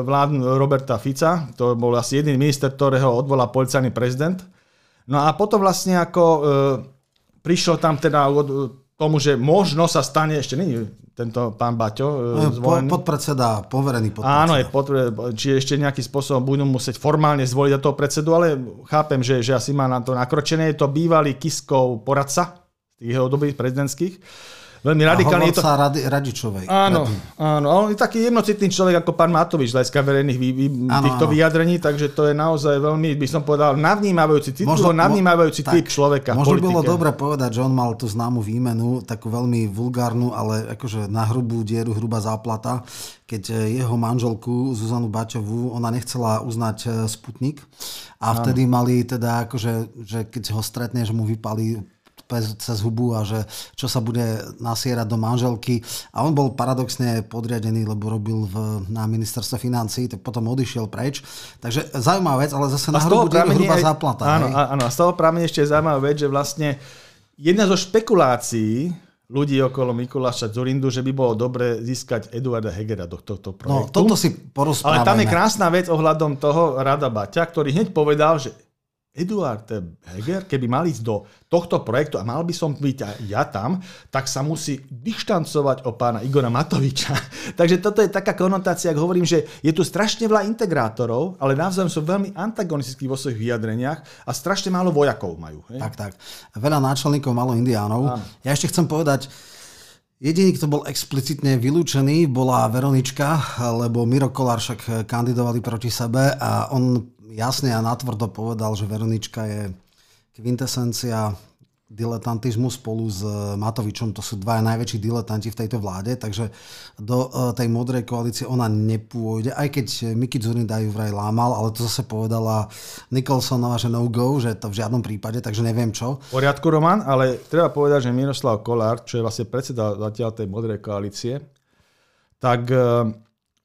vlád Roberta Fica. To bol asi jediný minister, ktorého odvolal policajný prezident. No a potom vlastne ako e, prišlo tam teda od tomu, že možno sa stane, ešte není tento pán Baťo e, no, zvolený. Podpredseda, poverený podpredseda. Áno, je pod, či ešte nejakým spôsobom budú musieť formálne zvoliť toho predsedu, ale chápem, že, že asi má na to nakročené. Je to bývalý Kiskov poradca tých jeho dobrých prezidentských veľmi radikálny. Je to... Radi, Radičovej. Áno, áno. A on je taký jednocitný človek ako pán Matovič z hľadiska verejných vý, vý, áno, týchto áno. vyjadrení, takže to je naozaj veľmi, by som povedal, navnímavajúci, citlivo navnímavajúci typ človeka Možno bolo dobre povedať, že on mal tú známu výmenu, takú veľmi vulgárnu, ale akože na hrubú dieru, hrubá záplata, keď jeho manželku Zuzanu Bačovú, ona nechcela uznať e, Sputnik a vtedy Áno. mali teda akože, že keď ho stretne, že mu vypali cez hubu a že čo sa bude nasierať do manželky. A on bol paradoxne podriadený, lebo robil v, na ministerstve financí, tak potom odišiel preč. Takže zaujímavá vec, ale zase na hrubu hrubá záplata. Áno, hej? áno, a z toho práve ešte je zaujímavá vec, že vlastne jedna zo špekulácií ľudí okolo Mikuláša Zurindu, že by bolo dobre získať Eduarda Hegera do tohto no, projektu. No, toto si porozprávame. Ale tam je krásna vec ohľadom toho Rada Baťa, ktorý hneď povedal, že Eduard Heger, keby mal ísť do tohto projektu a mal by som byť aj ja tam, tak sa musí dištancovať o pána Igora Matoviča. Takže toto je taká konotácia, ak hovorím, že je tu strašne veľa integrátorov, ale navzájom sú veľmi antagonistickí vo svojich vyjadreniach a strašne málo vojakov majú. Hej? Tak, tak. Veľa náčelníkov, málo indiánov. Áno. Ja ešte chcem povedať, Jediný, kto bol explicitne vylúčený, bola Veronička, lebo Miro Kolár však kandidovali proti sebe a on jasne a natvrdo povedal, že Veronička je kvintesencia diletantizmu spolu s Matovičom, to sú dva najväčší diletanti v tejto vláde, takže do eh, tej modrej koalície ona nepôjde, aj keď Miki Zurinda ju vraj lámal, ale to zase povedala Nicholsonová, že no go, že to v žiadnom prípade, takže neviem čo. V poriadku, Roman, ale treba povedať, že Miroslav Kolár, čo je vlastne predseda zatiaľ tej modrej koalície, tak eh,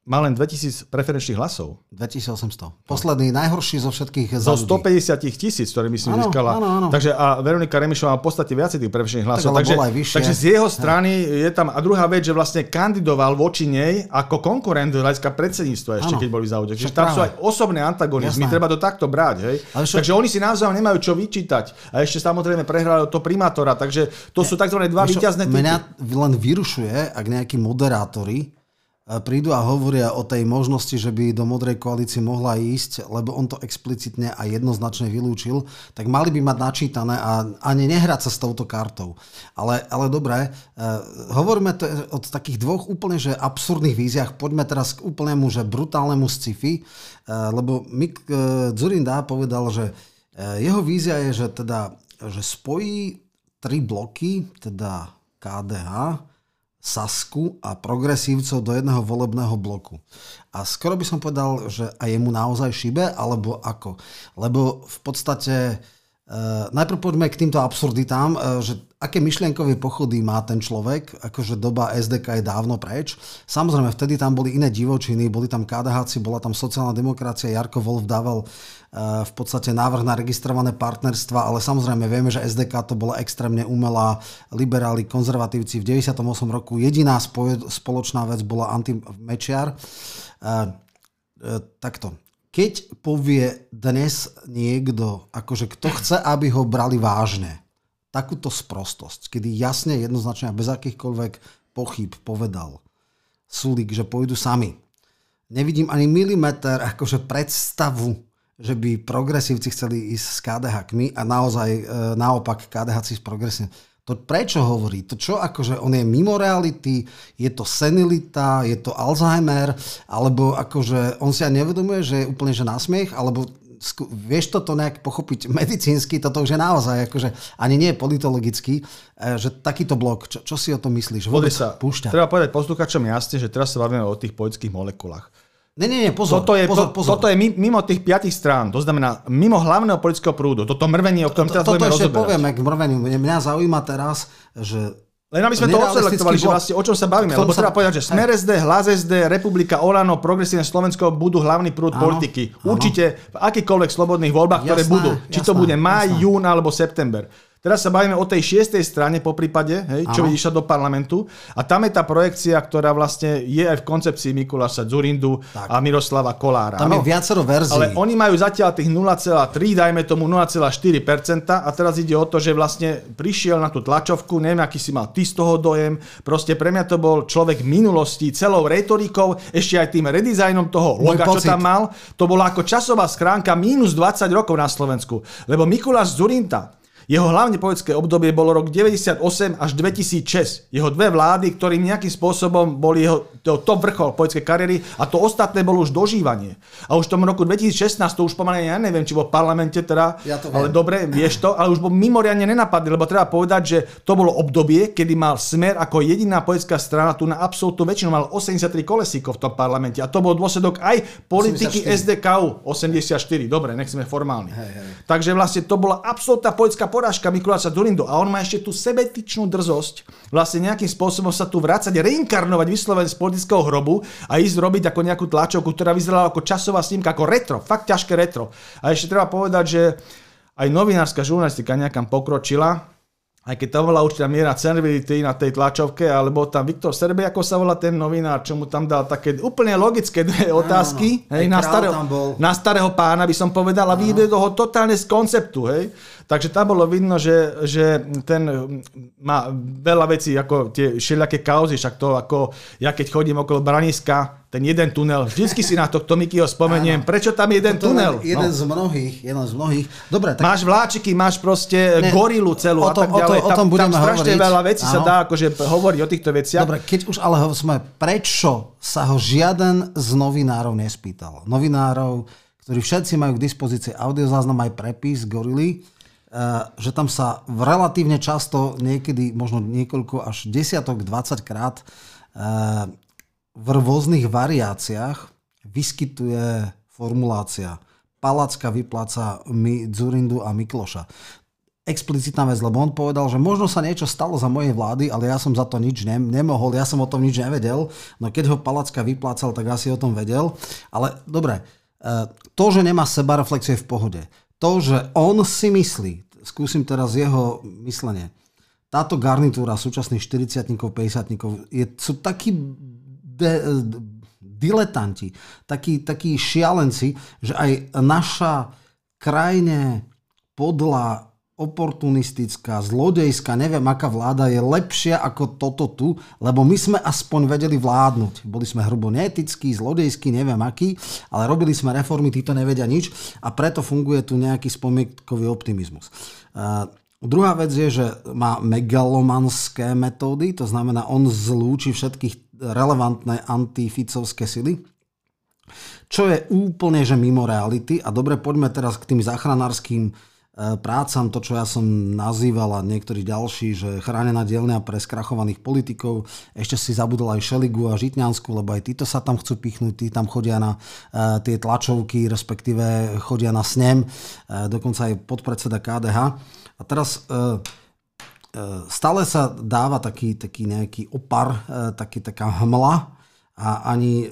má len 2000 preferenčných hlasov. 2800. Posledný, najhorší zo všetkých Zo 150 tisíc, ktoré myslím ano, získala. Ano, ano. Takže a Veronika Remišová má v podstate viacej tých preferenčných hlasov. Tak, takže, takže z jeho strany je tam... A druhá vec, že vlastne kandidoval voči nej ako konkurent hľadiska predsedníctva ešte, ano. keď boli zaujímavé. Čiže tam sú aj osobné antagonizmy, Jasné. treba to takto brať. Hej? Však... Takže oni si navzájom nemajú čo vyčítať. A ešte samozrejme prehrali to primátora. Takže to sú tzv. dva víťazné typy. Mňa len vyrušuje, ak nejakí moderátori prídu a hovoria o tej možnosti, že by do modrej koalície mohla ísť, lebo on to explicitne a jednoznačne vylúčil, tak mali by mať načítané a ani nehrať sa s touto kartou. Ale, ale dobré, uh, hovoríme to od takých dvoch úplne že absurdných víziach. Poďme teraz k úplnému, že brutálnemu sci-fi, uh, lebo uh, Zurinda povedal, že jeho vízia je, že teda že spojí tri bloky, teda KDH, Sasku a progresívcov do jedného volebného bloku. A skoro by som povedal, že aj jemu naozaj šibe, alebo ako. Lebo v podstate Uh, najprv poďme k týmto absurditám, uh, že aké myšlienkové pochody má ten človek, akože doba SDK je dávno preč. Samozrejme, vtedy tam boli iné divočiny, boli tam KDH, bola tam sociálna demokracia, Jarko Wolf dával uh, v podstate návrh na registrované partnerstva, ale samozrejme vieme, že SDK to bola extrémne umelá, liberáli, konzervatívci v 98 roku. Jediná spoločná vec bola antimečiar. Takto keď povie dnes niekto, akože kto chce, aby ho brali vážne, takúto sprostosť, kedy jasne, jednoznačne a bez akýchkoľvek pochyb povedal Sulik, že pôjdu sami. Nevidím ani milimeter akože predstavu, že by progresívci chceli ísť s KDH a naozaj e, naopak KDH si s progresívci to prečo hovorí? To čo, akože on je mimo reality, je to senilita, je to Alzheimer, alebo akože on si aj nevedomuje, že je úplne že nasmiech, alebo vieš toto nejak pochopiť medicínsky, toto už je naozaj, akože ani nie politologicky, e, že takýto blok, čo, čo si o tom myslíš? Vôbec sa púšťa. Treba povedať posluchačom jasne, že teraz sa bavíme o tých politických molekulách. Nie, nie, nie, pozor, toto je, pozor, pozor. Toto je mimo tých piatich strán, to znamená mimo hlavného politického prúdu. Toto mrvenie, o ktorom teraz to, Toto ešte rozoberať. povieme k mrveniu. Mňa zaujíma teraz, že len aby sme to odselektovali, že vlastne o čom sa bavíme. Lebo sa... treba povedať, že Smer SD, Hlas SD, Republika, Olano, Progresívne Slovensko budú hlavný prúd áno, politiky. Určite v akýchkoľvek slobodných voľbách, ktoré jasná, budú. Či jasná, to bude maj, jún alebo september. Teraz sa bavíme o tej šiestej strane po prípade, hej, čo išla do parlamentu. A tam je tá projekcia, ktorá vlastne je aj v koncepcii Mikuláša Zurindu tak. a Miroslava Kolára. Tam je viacero verzií. Ale oni majú zatiaľ tých 0,3, dajme tomu 0,4% a teraz ide o to, že vlastne prišiel na tú tlačovku, neviem, aký si mal ty z toho dojem, proste pre mňa to bol človek minulosti, celou retorikou, ešte aj tým redizajnom toho loga, čo tam mal, to bola ako časová schránka minus 20 rokov na Slovensku. Lebo Mikuláš Zurinta, jeho hlavne politické obdobie bolo rok 98 až 2006. Jeho dve vlády, ktorým nejakým spôsobom boli jeho top vrchol politickej kariéry a to ostatné bolo už dožívanie. A už v tom roku 2016 to už pomaly, ja neviem, či vo parlamente teda, ja to ale dobre, vieš to, ale už bol mimoriadne nenapadli, lebo treba povedať, že to bolo obdobie, kedy mal Smer ako jediná politická strana tu na absolútnu väčšinu mal 83 kolesíkov v tom parlamente a to bol dôsledok aj politiky 84. SDKU 84, dobre, nech sme formálni. Hej, hej. Takže vlastne to bola absolútna politická porážka Mikuláša Durindu a on má ešte tú sebetičnú drzosť vlastne nejakým spôsobom sa tu vrácať, reinkarnovať vyslovene z politického hrobu a ísť robiť ako nejakú tlačovku, ktorá vyzerala ako časová snímka, ako retro, fakt ťažké retro. A ešte treba povedať, že aj novinárska žurnalistika nejakam pokročila, aj keď tam bola určitá miera servility na tej tlačovke, alebo tam Viktor Serbe, ako sa volá ten novinár, čo mu tam dal také úplne logické dve otázky, Áno, hej, na, starého, na starého pána by som povedal a vyvedol ho totálne z konceptu, hej. Takže tam bolo vidno, že, že ten má veľa vecí, ako tie všelijaké kauzy, však to ako ja keď chodím okolo Braniska, ten jeden tunel, vždycky si na tohto Mikyho spomeniem, prečo tam je jeden To tunel? jeden no. z mnohých, jeden z mnohých. Dobre, tak Máš vláčiky, máš proste Ne, gorilu celú o a tom- tak o tom- ďalej. o Tam, tom tam budeme strašne hovoriť. veľa vecí sa Áno. dá akože hovoriť o týchto veciach. Dobre, keď už ale sme, prečo sa ho žiaden z novinárov nespýtal? Novinárov, ktorí všetci majú k dispozícii audiozáznam aj prepis Gorily, že tam sa v relatívne často, niekedy možno niekoľko až desiatok, 20 krát eh, v rôznych variáciách vyskytuje formulácia Palacka vypláca mi Zurindu a Mikloša explicitná vec, lebo on povedal, že možno sa niečo stalo za mojej vlády, ale ja som za to nič ne- nemohol, ja som o tom nič nevedel. No keď ho Palacka vyplácal, tak asi o tom vedel. Ale dobre, eh, to, že nemá sebareflexie v pohode, to, že on si myslí, skúsim teraz jeho myslenie, táto garnitúra súčasných 40 50 je, sú takí de, diletanti, takí, takí šialenci, že aj naša krajne podľa oportunistická, zlodejská, neviem aká vláda je lepšia ako toto tu, lebo my sme aspoň vedeli vládnuť. Boli sme hrubo neetickí, zlodejskí, neviem aký, ale robili sme reformy, títo nevedia nič a preto funguje tu nejaký spomienkový optimizmus. Uh, Druhá vec je, že má megalomanské metódy, to znamená, on zlúči všetkých relevantné antificovské sily, čo je úplne že mimo reality. A dobre, poďme teraz k tým záchranárským prácam, to, čo ja som nazýval a niektorí ďalší, že chránená dielňa pre skrachovaných politikov. Ešte si zabudol aj Šeligu a Žitňansku, lebo aj títo sa tam chcú pichnúť, tí tam chodia na uh, tie tlačovky, respektíve chodia na snem, uh, dokonca aj podpredseda KDH. A teraz uh, stále sa dáva taký, taký nejaký opar, taký, taká hmla a ani e,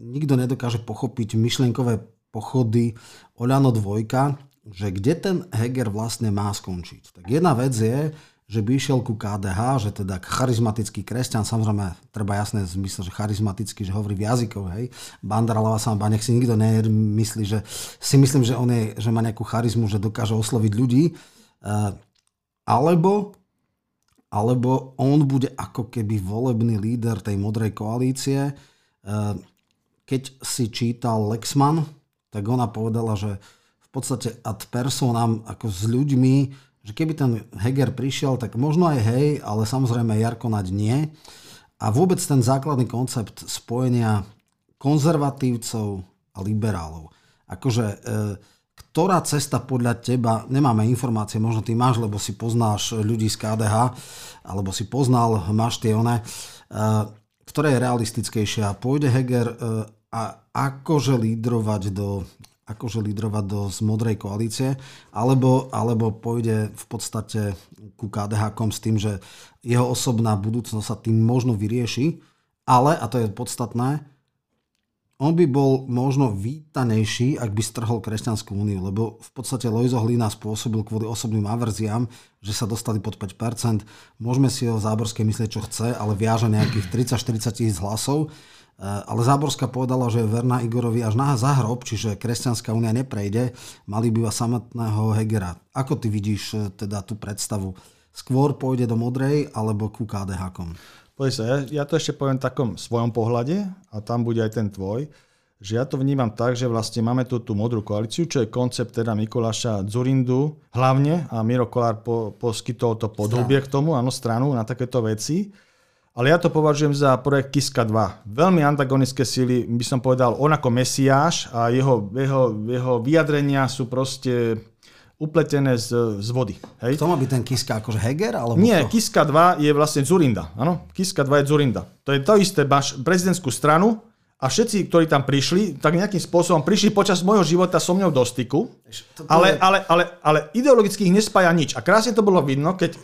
nikto nedokáže pochopiť myšlienkové pochody Oľano dvojka, že kde ten Heger vlastne má skončiť. Tak jedna vec je, že by išiel ku KDH, že teda charizmatický kresťan, samozrejme treba jasné zmysel, že charizmatický, že hovorí v jazykoch, hej. Bandara Lava Samba, nech si nikto nemyslí, že si myslím, že on je, že má nejakú charizmu, že dokáže osloviť ľudí, Uh, alebo, alebo on bude ako keby volebný líder tej modrej koalície. Uh, keď si čítal Lexman, tak ona povedala, že podstate ad personam, ako s ľuďmi, že keby ten Heger prišiel, tak možno aj hej, ale samozrejme Jarko Naď nie. A vôbec ten základný koncept spojenia konzervatívcov a liberálov. Akože uh, ktorá cesta podľa teba, nemáme informácie, možno ty máš, lebo si poznáš ľudí z KDH, alebo si poznal, máš tie one, ktorá je realistickejšia. Pôjde Heger a akože lídrovať do, akože lídrovať do z modrej koalície, alebo, alebo pôjde v podstate ku KDH s tým, že jeho osobná budúcnosť sa tým možno vyrieši, ale, a to je podstatné, on by bol možno vítanejší, ak by strhol Kresťanskú úniu, lebo v podstate Lojzo Hlina spôsobil kvôli osobným averziám, že sa dostali pod 5%. Môžeme si o Záborskej myslieť, čo chce, ale viaže nejakých 30-40 tisíc hlasov. Ale Záborská povedala, že je verná Igorovi až na zahrob, čiže Kresťanská únia neprejde, mali by iba samotného Hegera. Ako ty vidíš teda tú predstavu? Skôr pôjde do Modrej alebo ku KDH-kom? Poď sa, ja, ja to ešte poviem v takom svojom pohľade a tam bude aj ten tvoj, že ja to vnímam tak, že vlastne máme tu tú modrú koalíciu, čo je koncept teda Mikuláša Zurindu hlavne a Miro Kolár po, poskytol to podhubie k tomu, áno, stranu na takéto veci. Ale ja to považujem za projekt Kiska 2. Veľmi antagonické síly, by som povedal, on ako mesiáš a jeho, jeho, jeho vyjadrenia sú proste upletené z, z vody. Hej? To má byť ten Kiska akože Heger? Alebo Nie, to? Kiska 2 je vlastne Zurinda. Áno, Kiska 2 je Zurinda. To je to isté, máš prezidentskú stranu a všetci, ktorí tam prišli, tak nejakým spôsobom prišli počas môjho života so mňou do styku, ale, ale, ale, ale ideologicky ich nespája nič. A krásne to bolo vidno, keď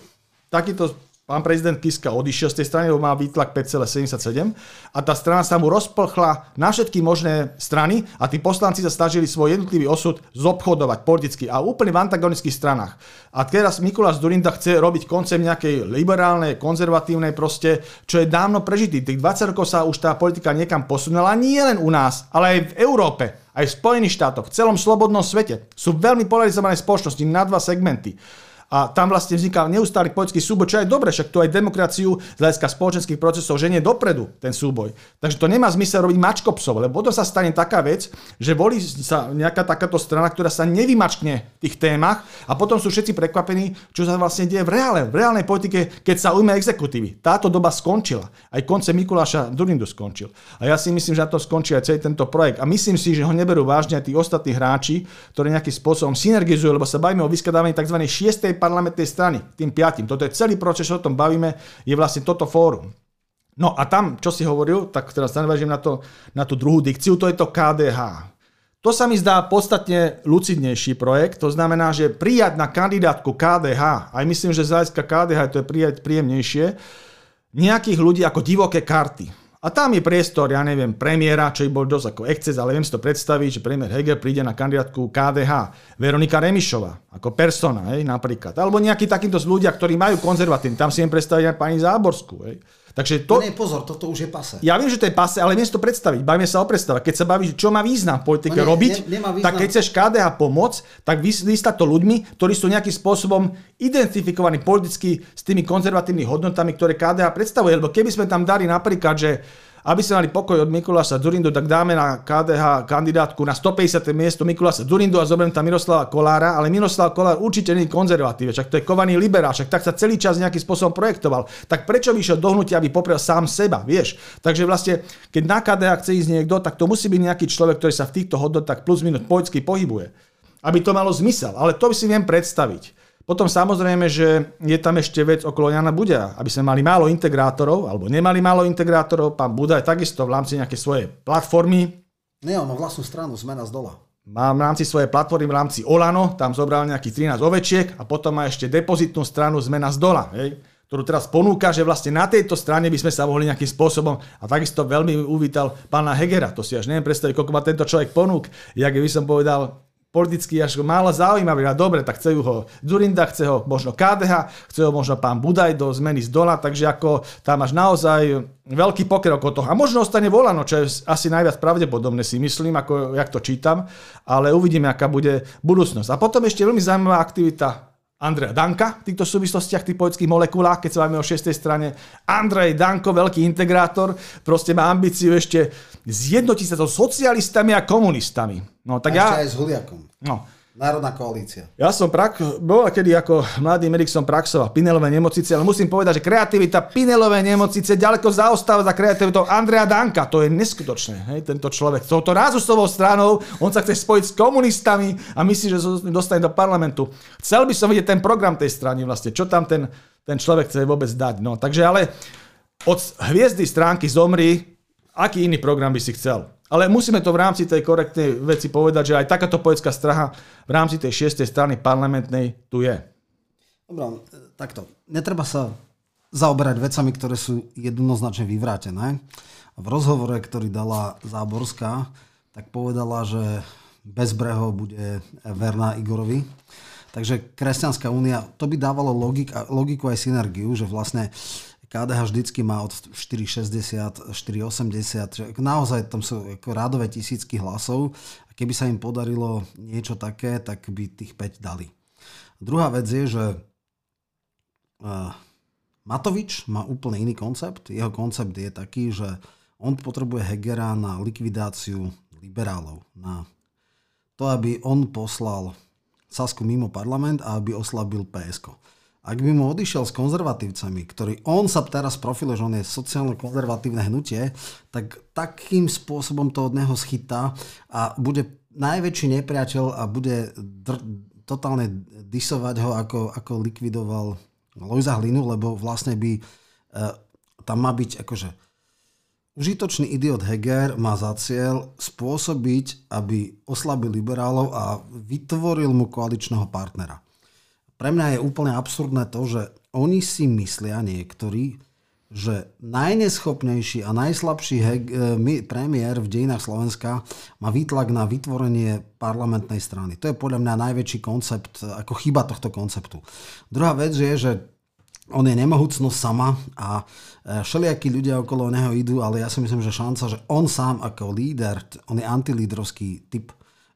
takýto pán prezident Kiska odišiel z tej strany, lebo má výtlak 5,77 a tá strana sa mu rozplchla na všetky možné strany a tí poslanci sa snažili svoj jednotlivý osud zobchodovať politicky a úplne v antagonických stranách. A teraz Mikuláš Durinda chce robiť koncept nejakej liberálnej, konzervatívnej proste, čo je dávno prežitý. Tých 20 rokov sa už tá politika niekam posunula, nie len u nás, ale aj v Európe, aj v Spojených štátoch, v celom slobodnom svete. Sú veľmi polarizované spoločnosti na dva segmenty a tam vlastne vzniká neustály politický súboj, čo je dobre, však to aj demokraciu z hľadiska spoločenských procesov ženie dopredu ten súboj. Takže to nemá zmysel robiť mačkopsov, lebo potom sa stane taká vec, že volí sa nejaká takáto strana, ktorá sa nevymačkne v tých témach a potom sú všetci prekvapení, čo sa vlastne deje v reále, v reálnej politike, keď sa ujme exekutívy. Táto doba skončila. Aj konce Mikuláša Durindu skončil. A ja si myslím, že na to skončí aj celý tento projekt. A myslím si, že ho neberú vážne aj tí ostatní hráči, ktorí nejakým spôsobom synergizujú, lebo sa bavíme o vyskladávaní tzv. 6 parlamentnej strany, tým piatým. Toto je celý proces, čo o tom bavíme, je vlastne toto fórum. No a tam, čo si hovoril, tak teraz sa na, to, na tú druhú dikciu, to je to KDH. To sa mi zdá podstatne lucidnejší projekt, to znamená, že prijať na kandidátku KDH, aj myslím, že z hľadiska KDH to je prijať príjemnejšie, nejakých ľudí ako divoké karty. A tam je priestor, ja neviem, premiéra, čo by bol dosť ako exces, ale viem si to predstaviť, že premiér Heger príde na kandidátku KDH, Veronika Remišová, ako persona, hej, napríklad. Alebo nejakí takíto ľudia, ktorí majú konzervatívny. Tam si viem predstaviť aj pani Záborskú. Hej. Takže to... Nie, pozor, toto už je pase. Ja viem, že to je pase, ale viem si to predstaviť. Bavíme sa o predstave. Keď sa bavíš, čo má význam v politike no nie, robiť, ne, význam. tak keď chceš KDH pomôcť, tak vystať to ľuďmi, ktorí sú nejakým spôsobom identifikovaní politicky s tými konzervatívnymi hodnotami, ktoré KDH predstavuje. Lebo keby sme tam dali napríklad, že aby sme mali pokoj od Mikuláša Zurindu, tak dáme na KDH kandidátku na 150. miesto Mikuláša Zurindu a zoberiem tam Miroslava Kolára, ale Miroslav Kolár určite nie je konzervatíve, však to je kovaný liberál, však tak sa celý čas nejakým spôsobom projektoval. Tak prečo by išiel do hnutia, aby poprel sám seba, vieš? Takže vlastne, keď na KDH chce ísť niekto, tak to musí byť nejaký človek, ktorý sa v týchto hodnotách plus minus poľsky pohybuje. Aby to malo zmysel, ale to si viem predstaviť. Potom samozrejme, že je tam ešte vec okolo Jana Budia, aby sme mali málo integrátorov, alebo nemali málo integrátorov. Pán Buda je takisto v rámci nejakej svojej platformy. Nie, on má vlastnú stranu, zmena z dola. Má v rámci svojej platformy, v rámci Olano, tam zobral nejakých 13 ovečiek a potom má ešte depozitnú stranu zmena z dola. Hej ktorú teraz ponúka, že vlastne na tejto strane by sme sa mohli nejakým spôsobom, a takisto veľmi uvítal pána Hegera, to si až neviem predstaviť, koľko má tento človek ponúk, jak by som povedal, politicky až málo zaujímavý. A dobre, tak chce ho Zurinda, chce ho možno KDH, chce ho možno pán Budaj do zmeny z dola, takže ako tam máš naozaj veľký pokrok od toho. A možno ostane volano, čo je asi najviac pravdepodobné si myslím, ako jak to čítam, ale uvidíme, aká bude budúcnosť. A potom ešte veľmi zaujímavá aktivita Andreja Danka v týchto súvislostiach, tých politických molekulách, keď sa máme o 6. strane. Andrej Danko, veľký integrátor, proste má ambíciu ešte zjednotiť sa so socialistami a komunistami. No, tak a ja... aj s Huliakom. No, Národná koalícia. Ja som prak, bol kedy ako mladý medic som praxoval Pinelové nemocnice, ale musím povedať, že kreativita Pinelové nemocnice ďaleko zaostáva za kreativitou Andrea Danka. To je neskutočné, hej, tento človek. Touto rázustovou stranou, on sa chce spojiť s komunistami a myslí, že sa dostane do parlamentu. Chcel by som vidieť ten program tej strany vlastne, čo tam ten, ten človek chce vôbec dať. No, takže ale od hviezdy stránky zomri, aký iný program by si chcel? Ale musíme to v rámci tej korektnej veci povedať, že aj takáto poetská straha v rámci tej šiestej strany parlamentnej tu je. Dobre, takto. Netreba sa zaoberať vecami, ktoré sú jednoznačne vyvrátené. V rozhovore, ktorý dala Záborská, tak povedala, že bez brehov bude verná Igorovi. Takže Kresťanská únia, to by dávalo logik, logiku aj synergiu, že vlastne KDH vždycky má od 4,60, 4,80, naozaj tam sú ako rádové tisícky hlasov a keby sa im podarilo niečo také, tak by tých 5 dali. Druhá vec je, že uh, Matovič má úplne iný koncept. Jeho koncept je taký, že on potrebuje Hegera na likvidáciu liberálov, na to, aby on poslal Sasku mimo parlament a aby oslabil PSK ak by mu odišiel s konzervatívcami, ktorý on sa teraz profiluje, že on je sociálno-konzervatívne hnutie, tak takým spôsobom to od neho schytá a bude najväčší nepriateľ a bude dr- totálne disovať ho, ako, ako likvidoval Lojza Hlinu, lebo vlastne by e, tam má byť akože užitočný idiot Heger má za cieľ spôsobiť, aby oslabil liberálov a vytvoril mu koaličného partnera. Pre mňa je úplne absurdné to, že oni si myslia niektorí, že najneschopnejší a najslabší heg- e, premiér v dejinách Slovenska má výtlak na vytvorenie parlamentnej strany. To je podľa mňa najväčší koncept, ako chyba tohto konceptu. Druhá vec je, že on je nemohúcnosť sama a e, všelijakí ľudia okolo neho idú, ale ja si myslím, že šanca, že on sám ako líder, on je antilídrovský typ,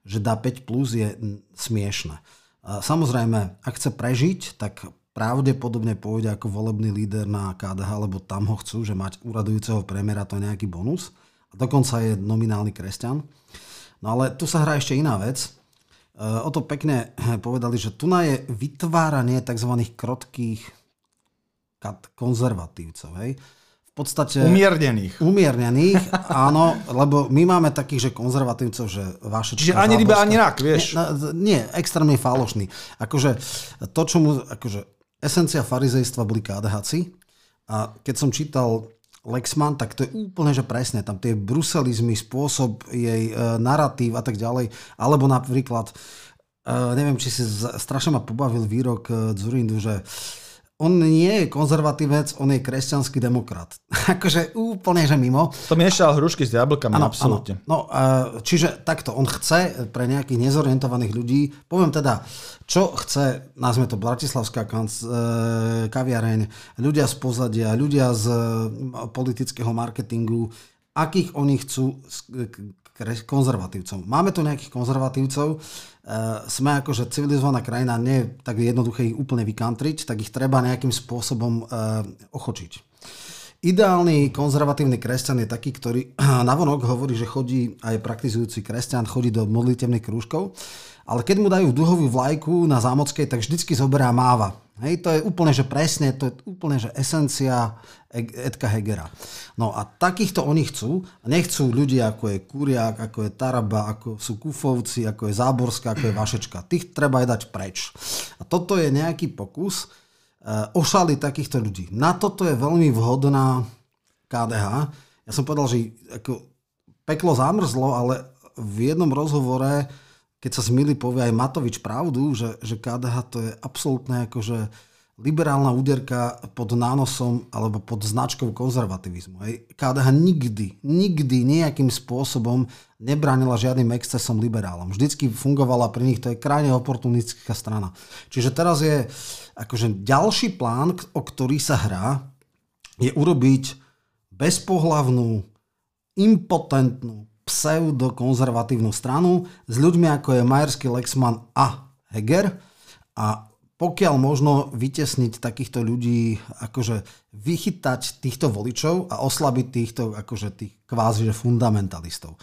že dá 5 plus je smiešne. Samozrejme, ak chce prežiť, tak pravdepodobne pôjde ako volebný líder na KDH, lebo tam ho chcú, že mať uradujúceho premiéra to je nejaký bonus. A dokonca je nominálny kresťan. No ale tu sa hrá ešte iná vec. E, o to pekne povedali, že tu je vytváranie tzv. krotkých konzervatívcov. Hej? Podstate... Umiernených. Umiernených, áno, lebo my máme takých, že konzervatívcov, že vaše... Čiže ani ryba, ani rak, vieš. Nie, nie, extrémne falošný. Akože to, čo mu... Akože esencia farizejstva boli KDHci a keď som čítal Lexman, tak to je úplne, že presne, tam tie bruselizmy, spôsob jej e, narratív a tak ďalej, alebo napríklad, e, neviem, či si strašne ma pobavil výrok e, Zurindu, že on nie je konzervatívec, on je kresťanský demokrat. akože úplne, že mimo. To miešal hrušky s jablkami, ano, absolútne. Ano. No, čiže takto, on chce pre nejakých nezorientovaných ľudí, poviem teda, čo chce, nazme to Bratislavská kanc, e, kaviareň, ľudia z pozadia, ľudia z politického marketingu, akých oni chcú konzervatívcov. Máme tu nejakých konzervatívcov, Eh, sme akože civilizovaná krajina, nie tak jednoduché ich úplne vykantriť, tak ich treba nejakým spôsobom eh, ochočiť. Ideálny konzervatívny kresťan je taký, ktorý navonok hovorí, že chodí aj praktizujúci kresťan, chodí do modlitevných krúžkov, ale keď mu dajú duhovú vlajku na zámockej, tak vždycky zoberá máva. Hej, to je úplne, že presne, to je úplne, že esencia Edka Hegera. No a takýchto oni chcú. Nechcú ľudia, ako je Kuriak, ako je Taraba, ako sú Kufovci, ako je Záborská, ako je Vašečka. Tých treba aj dať preč. A toto je nejaký pokus uh, ošaliť takýchto ľudí. Na toto je veľmi vhodná KDH. Ja som povedal, že ako peklo zamrzlo, ale v jednom rozhovore keď sa z povie aj Matovič pravdu, že, že KDH to je absolútne akože liberálna úderka pod nánosom alebo pod značkou konzervativizmu. Hej. KDH nikdy, nikdy nejakým spôsobom nebránila žiadnym excesom liberálom. Vždycky fungovala pri nich, to je krajne oportunistická strana. Čiže teraz je akože ďalší plán, o ktorý sa hrá, je urobiť bezpohlavnú, impotentnú, pseudokonzervatívnu stranu s ľuďmi ako je Majersky, Lexman a Heger a pokiaľ možno vytesniť takýchto ľudí, akože vychytať týchto voličov a oslabiť týchto akože tých kvázi že fundamentalistov.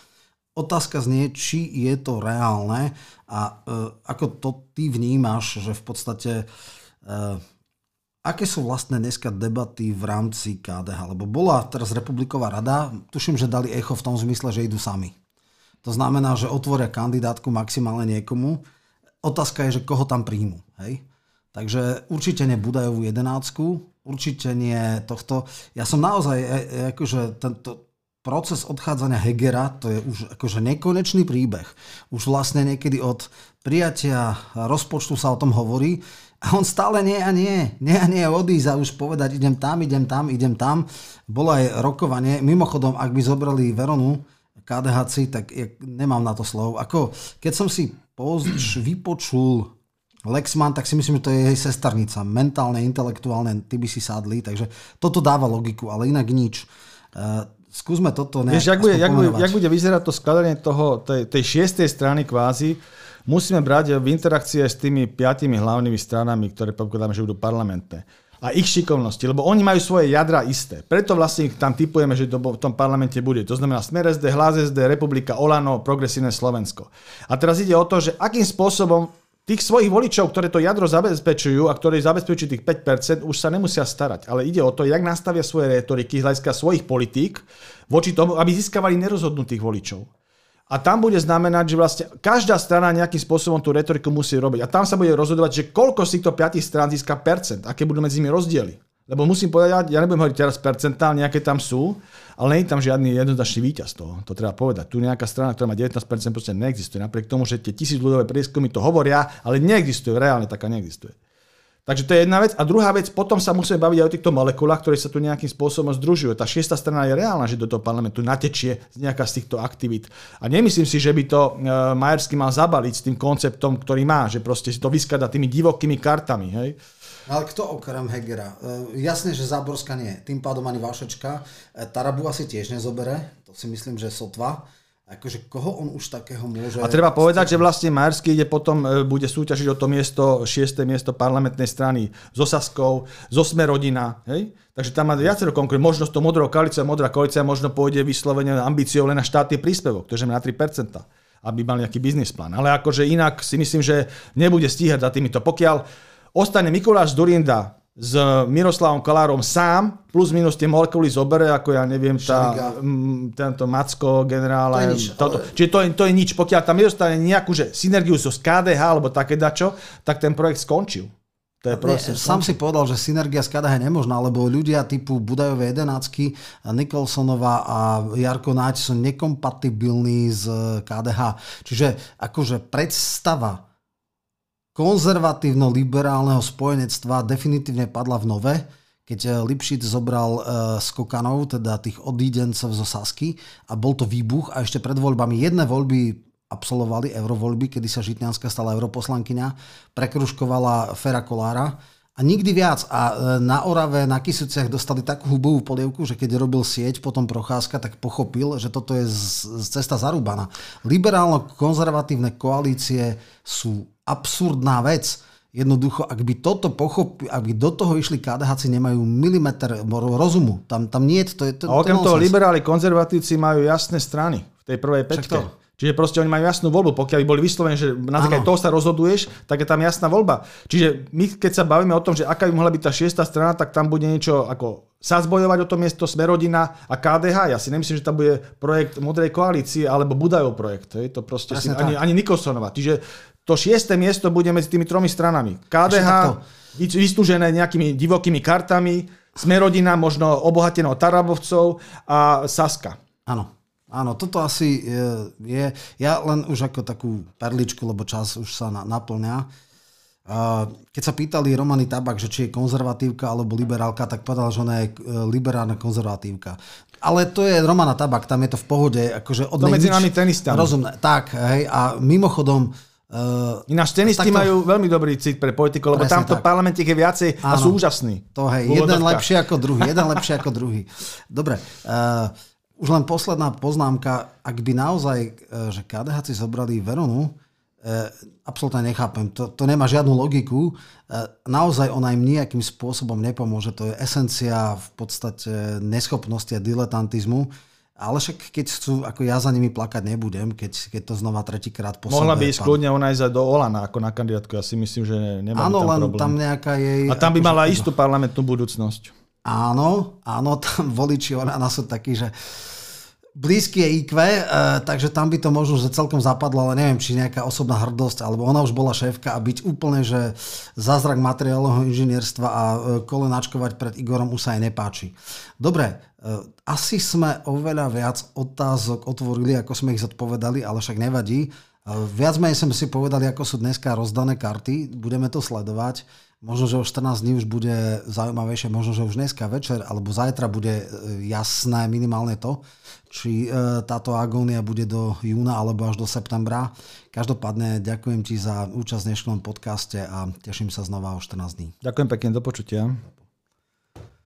Otázka znie, či je to reálne a e, ako to ty vnímaš, že v podstate e, Aké sú vlastne dneska debaty v rámci KDH? Lebo bola teraz Republiková rada, tuším, že dali echo v tom zmysle, že idú sami. To znamená, že otvoria kandidátku maximálne niekomu. Otázka je, že koho tam príjmu. Hej? Takže určite nie Budajovú jedenáctku, určite nie tohto. Ja som naozaj, e, e, akože tento proces odchádzania Hegera, to je už akože nekonečný príbeh. Už vlastne niekedy od prijatia rozpočtu sa o tom hovorí. A on stále nie a nie, nie a nie odísť a už povedať idem tam, idem tam, idem tam. Bolo aj rokovanie. Mimochodom, ak by zobrali Veronu KDHC, tak ja nemám na to slov. Ako, keď som si pozč, vypočul Lexman, tak si myslím, že to je jej sesternica. Mentálne, intelektuálne, ty by si sadli, takže toto dáva logiku, ale inak nič. Uh, skúsme toto nejak Vieš, jak bude, jak, bude, jak bude vyzerať to skladanie toho, tej, tej šiestej strany kvázi, musíme brať v interakcii aj s tými piatimi hlavnými stranami, ktoré povedáme, že budú parlamentné a ich šikovnosti, lebo oni majú svoje jadra isté. Preto vlastne tam typujeme, že v tom parlamente bude. To znamená Smer SD, Hlas SD, Republika, Olano, Progresívne Slovensko. A teraz ide o to, že akým spôsobom tých svojich voličov, ktoré to jadro zabezpečujú a ktorí zabezpečujú tých 5%, už sa nemusia starať. Ale ide o to, jak nastavia svoje retoriky hľadiska svojich politík voči tomu, aby získavali nerozhodnutých voličov. A tam bude znamenať, že vlastne každá strana nejakým spôsobom tú retoriku musí robiť. A tam sa bude rozhodovať, že koľko z týchto piatich strán získa percent, aké budú medzi nimi rozdiely. Lebo musím povedať, ja nebudem hovoriť teraz percentálne, nejaké tam sú, ale nie je tam žiadny jednoznačný víťaz toho. To treba povedať. Tu nejaká strana, ktorá má 19%, proste neexistuje. Napriek tomu, že tie tisíc ľudové prieskumy to hovoria, ale neexistuje, reálne taká neexistuje. Takže to je jedna vec. A druhá vec, potom sa musíme baviť aj o týchto molekulách, ktoré sa tu nejakým spôsobom združujú. Tá šiesta strana je reálna, že do toho parlamentu natečie nejaká z týchto aktivít. A nemyslím si, že by to uh, Majersky mal zabaliť s tým konceptom, ktorý má, že proste si to vyskada tými divokými kartami. Hej? Ale kto okrem Hegera? Uh, jasne, že Záborská nie. Tým pádom ani Vašečka. Uh, Tarabu asi tiež nezobere. To si myslím, že sotva. Akože koho on už takého môže... A treba povedať, že vlastne Majerský ide potom, e, bude súťažiť o to miesto, šiesté miesto parlamentnej strany so Saskou, zo Smerodina, hej? Takže tam má viacero konkurentov. Možno to modrou koalícia, modrá koalícia možno pôjde vyslovene ambíciou len na štátny príspevok, to je na 3%, aby mal nejaký biznis plán. Ale akože inak si myslím, že nebude stíhať za týmito. Pokiaľ ostane Mikuláš Durinda s Miroslavom Kolárom sám, plus minus tie molekuly zobere, ako ja neviem, tá, m, tento Macko, generál. To je nič, toto. Ale... Čiže to je, to je nič. Pokiaľ tam nedostane nejakú že synergiu so KDH alebo také dačo, tak ten projekt skončil. To je proste, Nie, sám si povedal, že synergia s KDH je nemožná, lebo ľudia typu Budajové jedenácky, Nikolsonová a Jarko Náď sú nekompatibilní s KDH. Čiže akože predstava konzervatívno-liberálneho spojenectva definitívne padla v nove, keď eh, Lipšic zobral uh, skokanov, teda tých odídencov zo Sasky a bol to výbuch a ešte pred voľbami jedné voľby absolvovali, eurovoľby, kedy sa Žitňanská stala europoslankyňa, prekruškovala Fera Kolára a nikdy viac. A eh, na Orave, na Kisuciach dostali takú hubovú polievku, že keď robil sieť, potom procházka, tak pochopil, že toto je z, z cesta zarúbaná. Liberálno-konzervatívne koalície sú absurdná vec. Jednoducho, ak by toto pochopili, ak by do toho išli KDH, nemajú milimeter rozumu. Tam, tam nie je to. Je to a okrem toho liberáli konzervatívci majú jasné strany v tej prvej peťke. Čiže proste oni majú jasnú voľbu. Pokiaľ by boli vyslovení, že na základe toho sa rozhoduješ, tak je tam jasná voľba. Čiže my, keď sa bavíme o tom, že aká by mohla byť tá šiesta strana, tak tam bude niečo ako sa zbojovať o to miesto Smerodina a KDH. Ja si nemyslím, že tam bude projekt Modrej koalície alebo Budajov projekt. Hej. To proste si, ani, ani Nikolsonova. Čiže to šiesté miesto bude medzi tými tromi stranami. KDH vystúžené nejakými divokými kartami, Smerodina možno obohatenou Tarabovcov a Saska. Áno. Áno, toto asi je, je, ja len už ako takú perličku, lebo čas už sa na, naplňa. Keď sa pýtali Romany Tabak, že či je konzervatívka alebo liberálka, tak povedal, že ona je e, liberálna konzervatívka. Ale to je Romana Tabak, tam je to v pohode. Akože od to medzi nami tenistami. Rozumné, tak. Hej, a mimochodom, Uh, Ináč tenisti takto... majú veľmi dobrý cit pre politiku, lebo tamto tak. parlamente je viacej Áno, a sú úžasní. To hej, jeden lepšie ako druhý, jeden lepšie ako druhý. Dobre, uh, už len posledná poznámka, ak by naozaj, uh, že KDH si zobrali Veronu, uh, absolútne nechápem, to, to nemá žiadnu logiku, uh, naozaj ona im nejakým spôsobom nepomôže, to je esencia v podstate neschopnosti a diletantizmu ale však keď chcú, ako ja za nimi plakať nebudem, keď, keď to znova tretíkrát posledné. Mohla by ísť kľudne ona ísť do Olana ako na kandidátku. Ja si myslím, že nemá Áno, tam len problém. tam nejaká jej... A tam by mala istú parlamentnú budúcnosť. Áno, áno, tam voliči Olana sú takí, že blízky je IQ, uh, takže tam by to možno, že celkom zapadlo, ale neviem, či nejaká osobná hrdosť, alebo ona už bola šéfka a byť úplne, že zázrak materiálového inžinierstva a uh, kolenáčkovať pred Igorom už sa aj nepáči. Dobre, asi sme oveľa viac otázok otvorili, ako sme ich zodpovedali, ale však nevadí. Uh, viac menej sme si povedali, ako sú dneska rozdané karty, budeme to sledovať. Možno, že o 14 dní už bude zaujímavejšie, možno, že už dneska večer alebo zajtra bude jasné minimálne to, či táto agónia bude do júna alebo až do septembra. Každopádne ďakujem ti za účasť v dnešnom podcaste a teším sa znova o 14 dní. Ďakujem pekne, do počutia.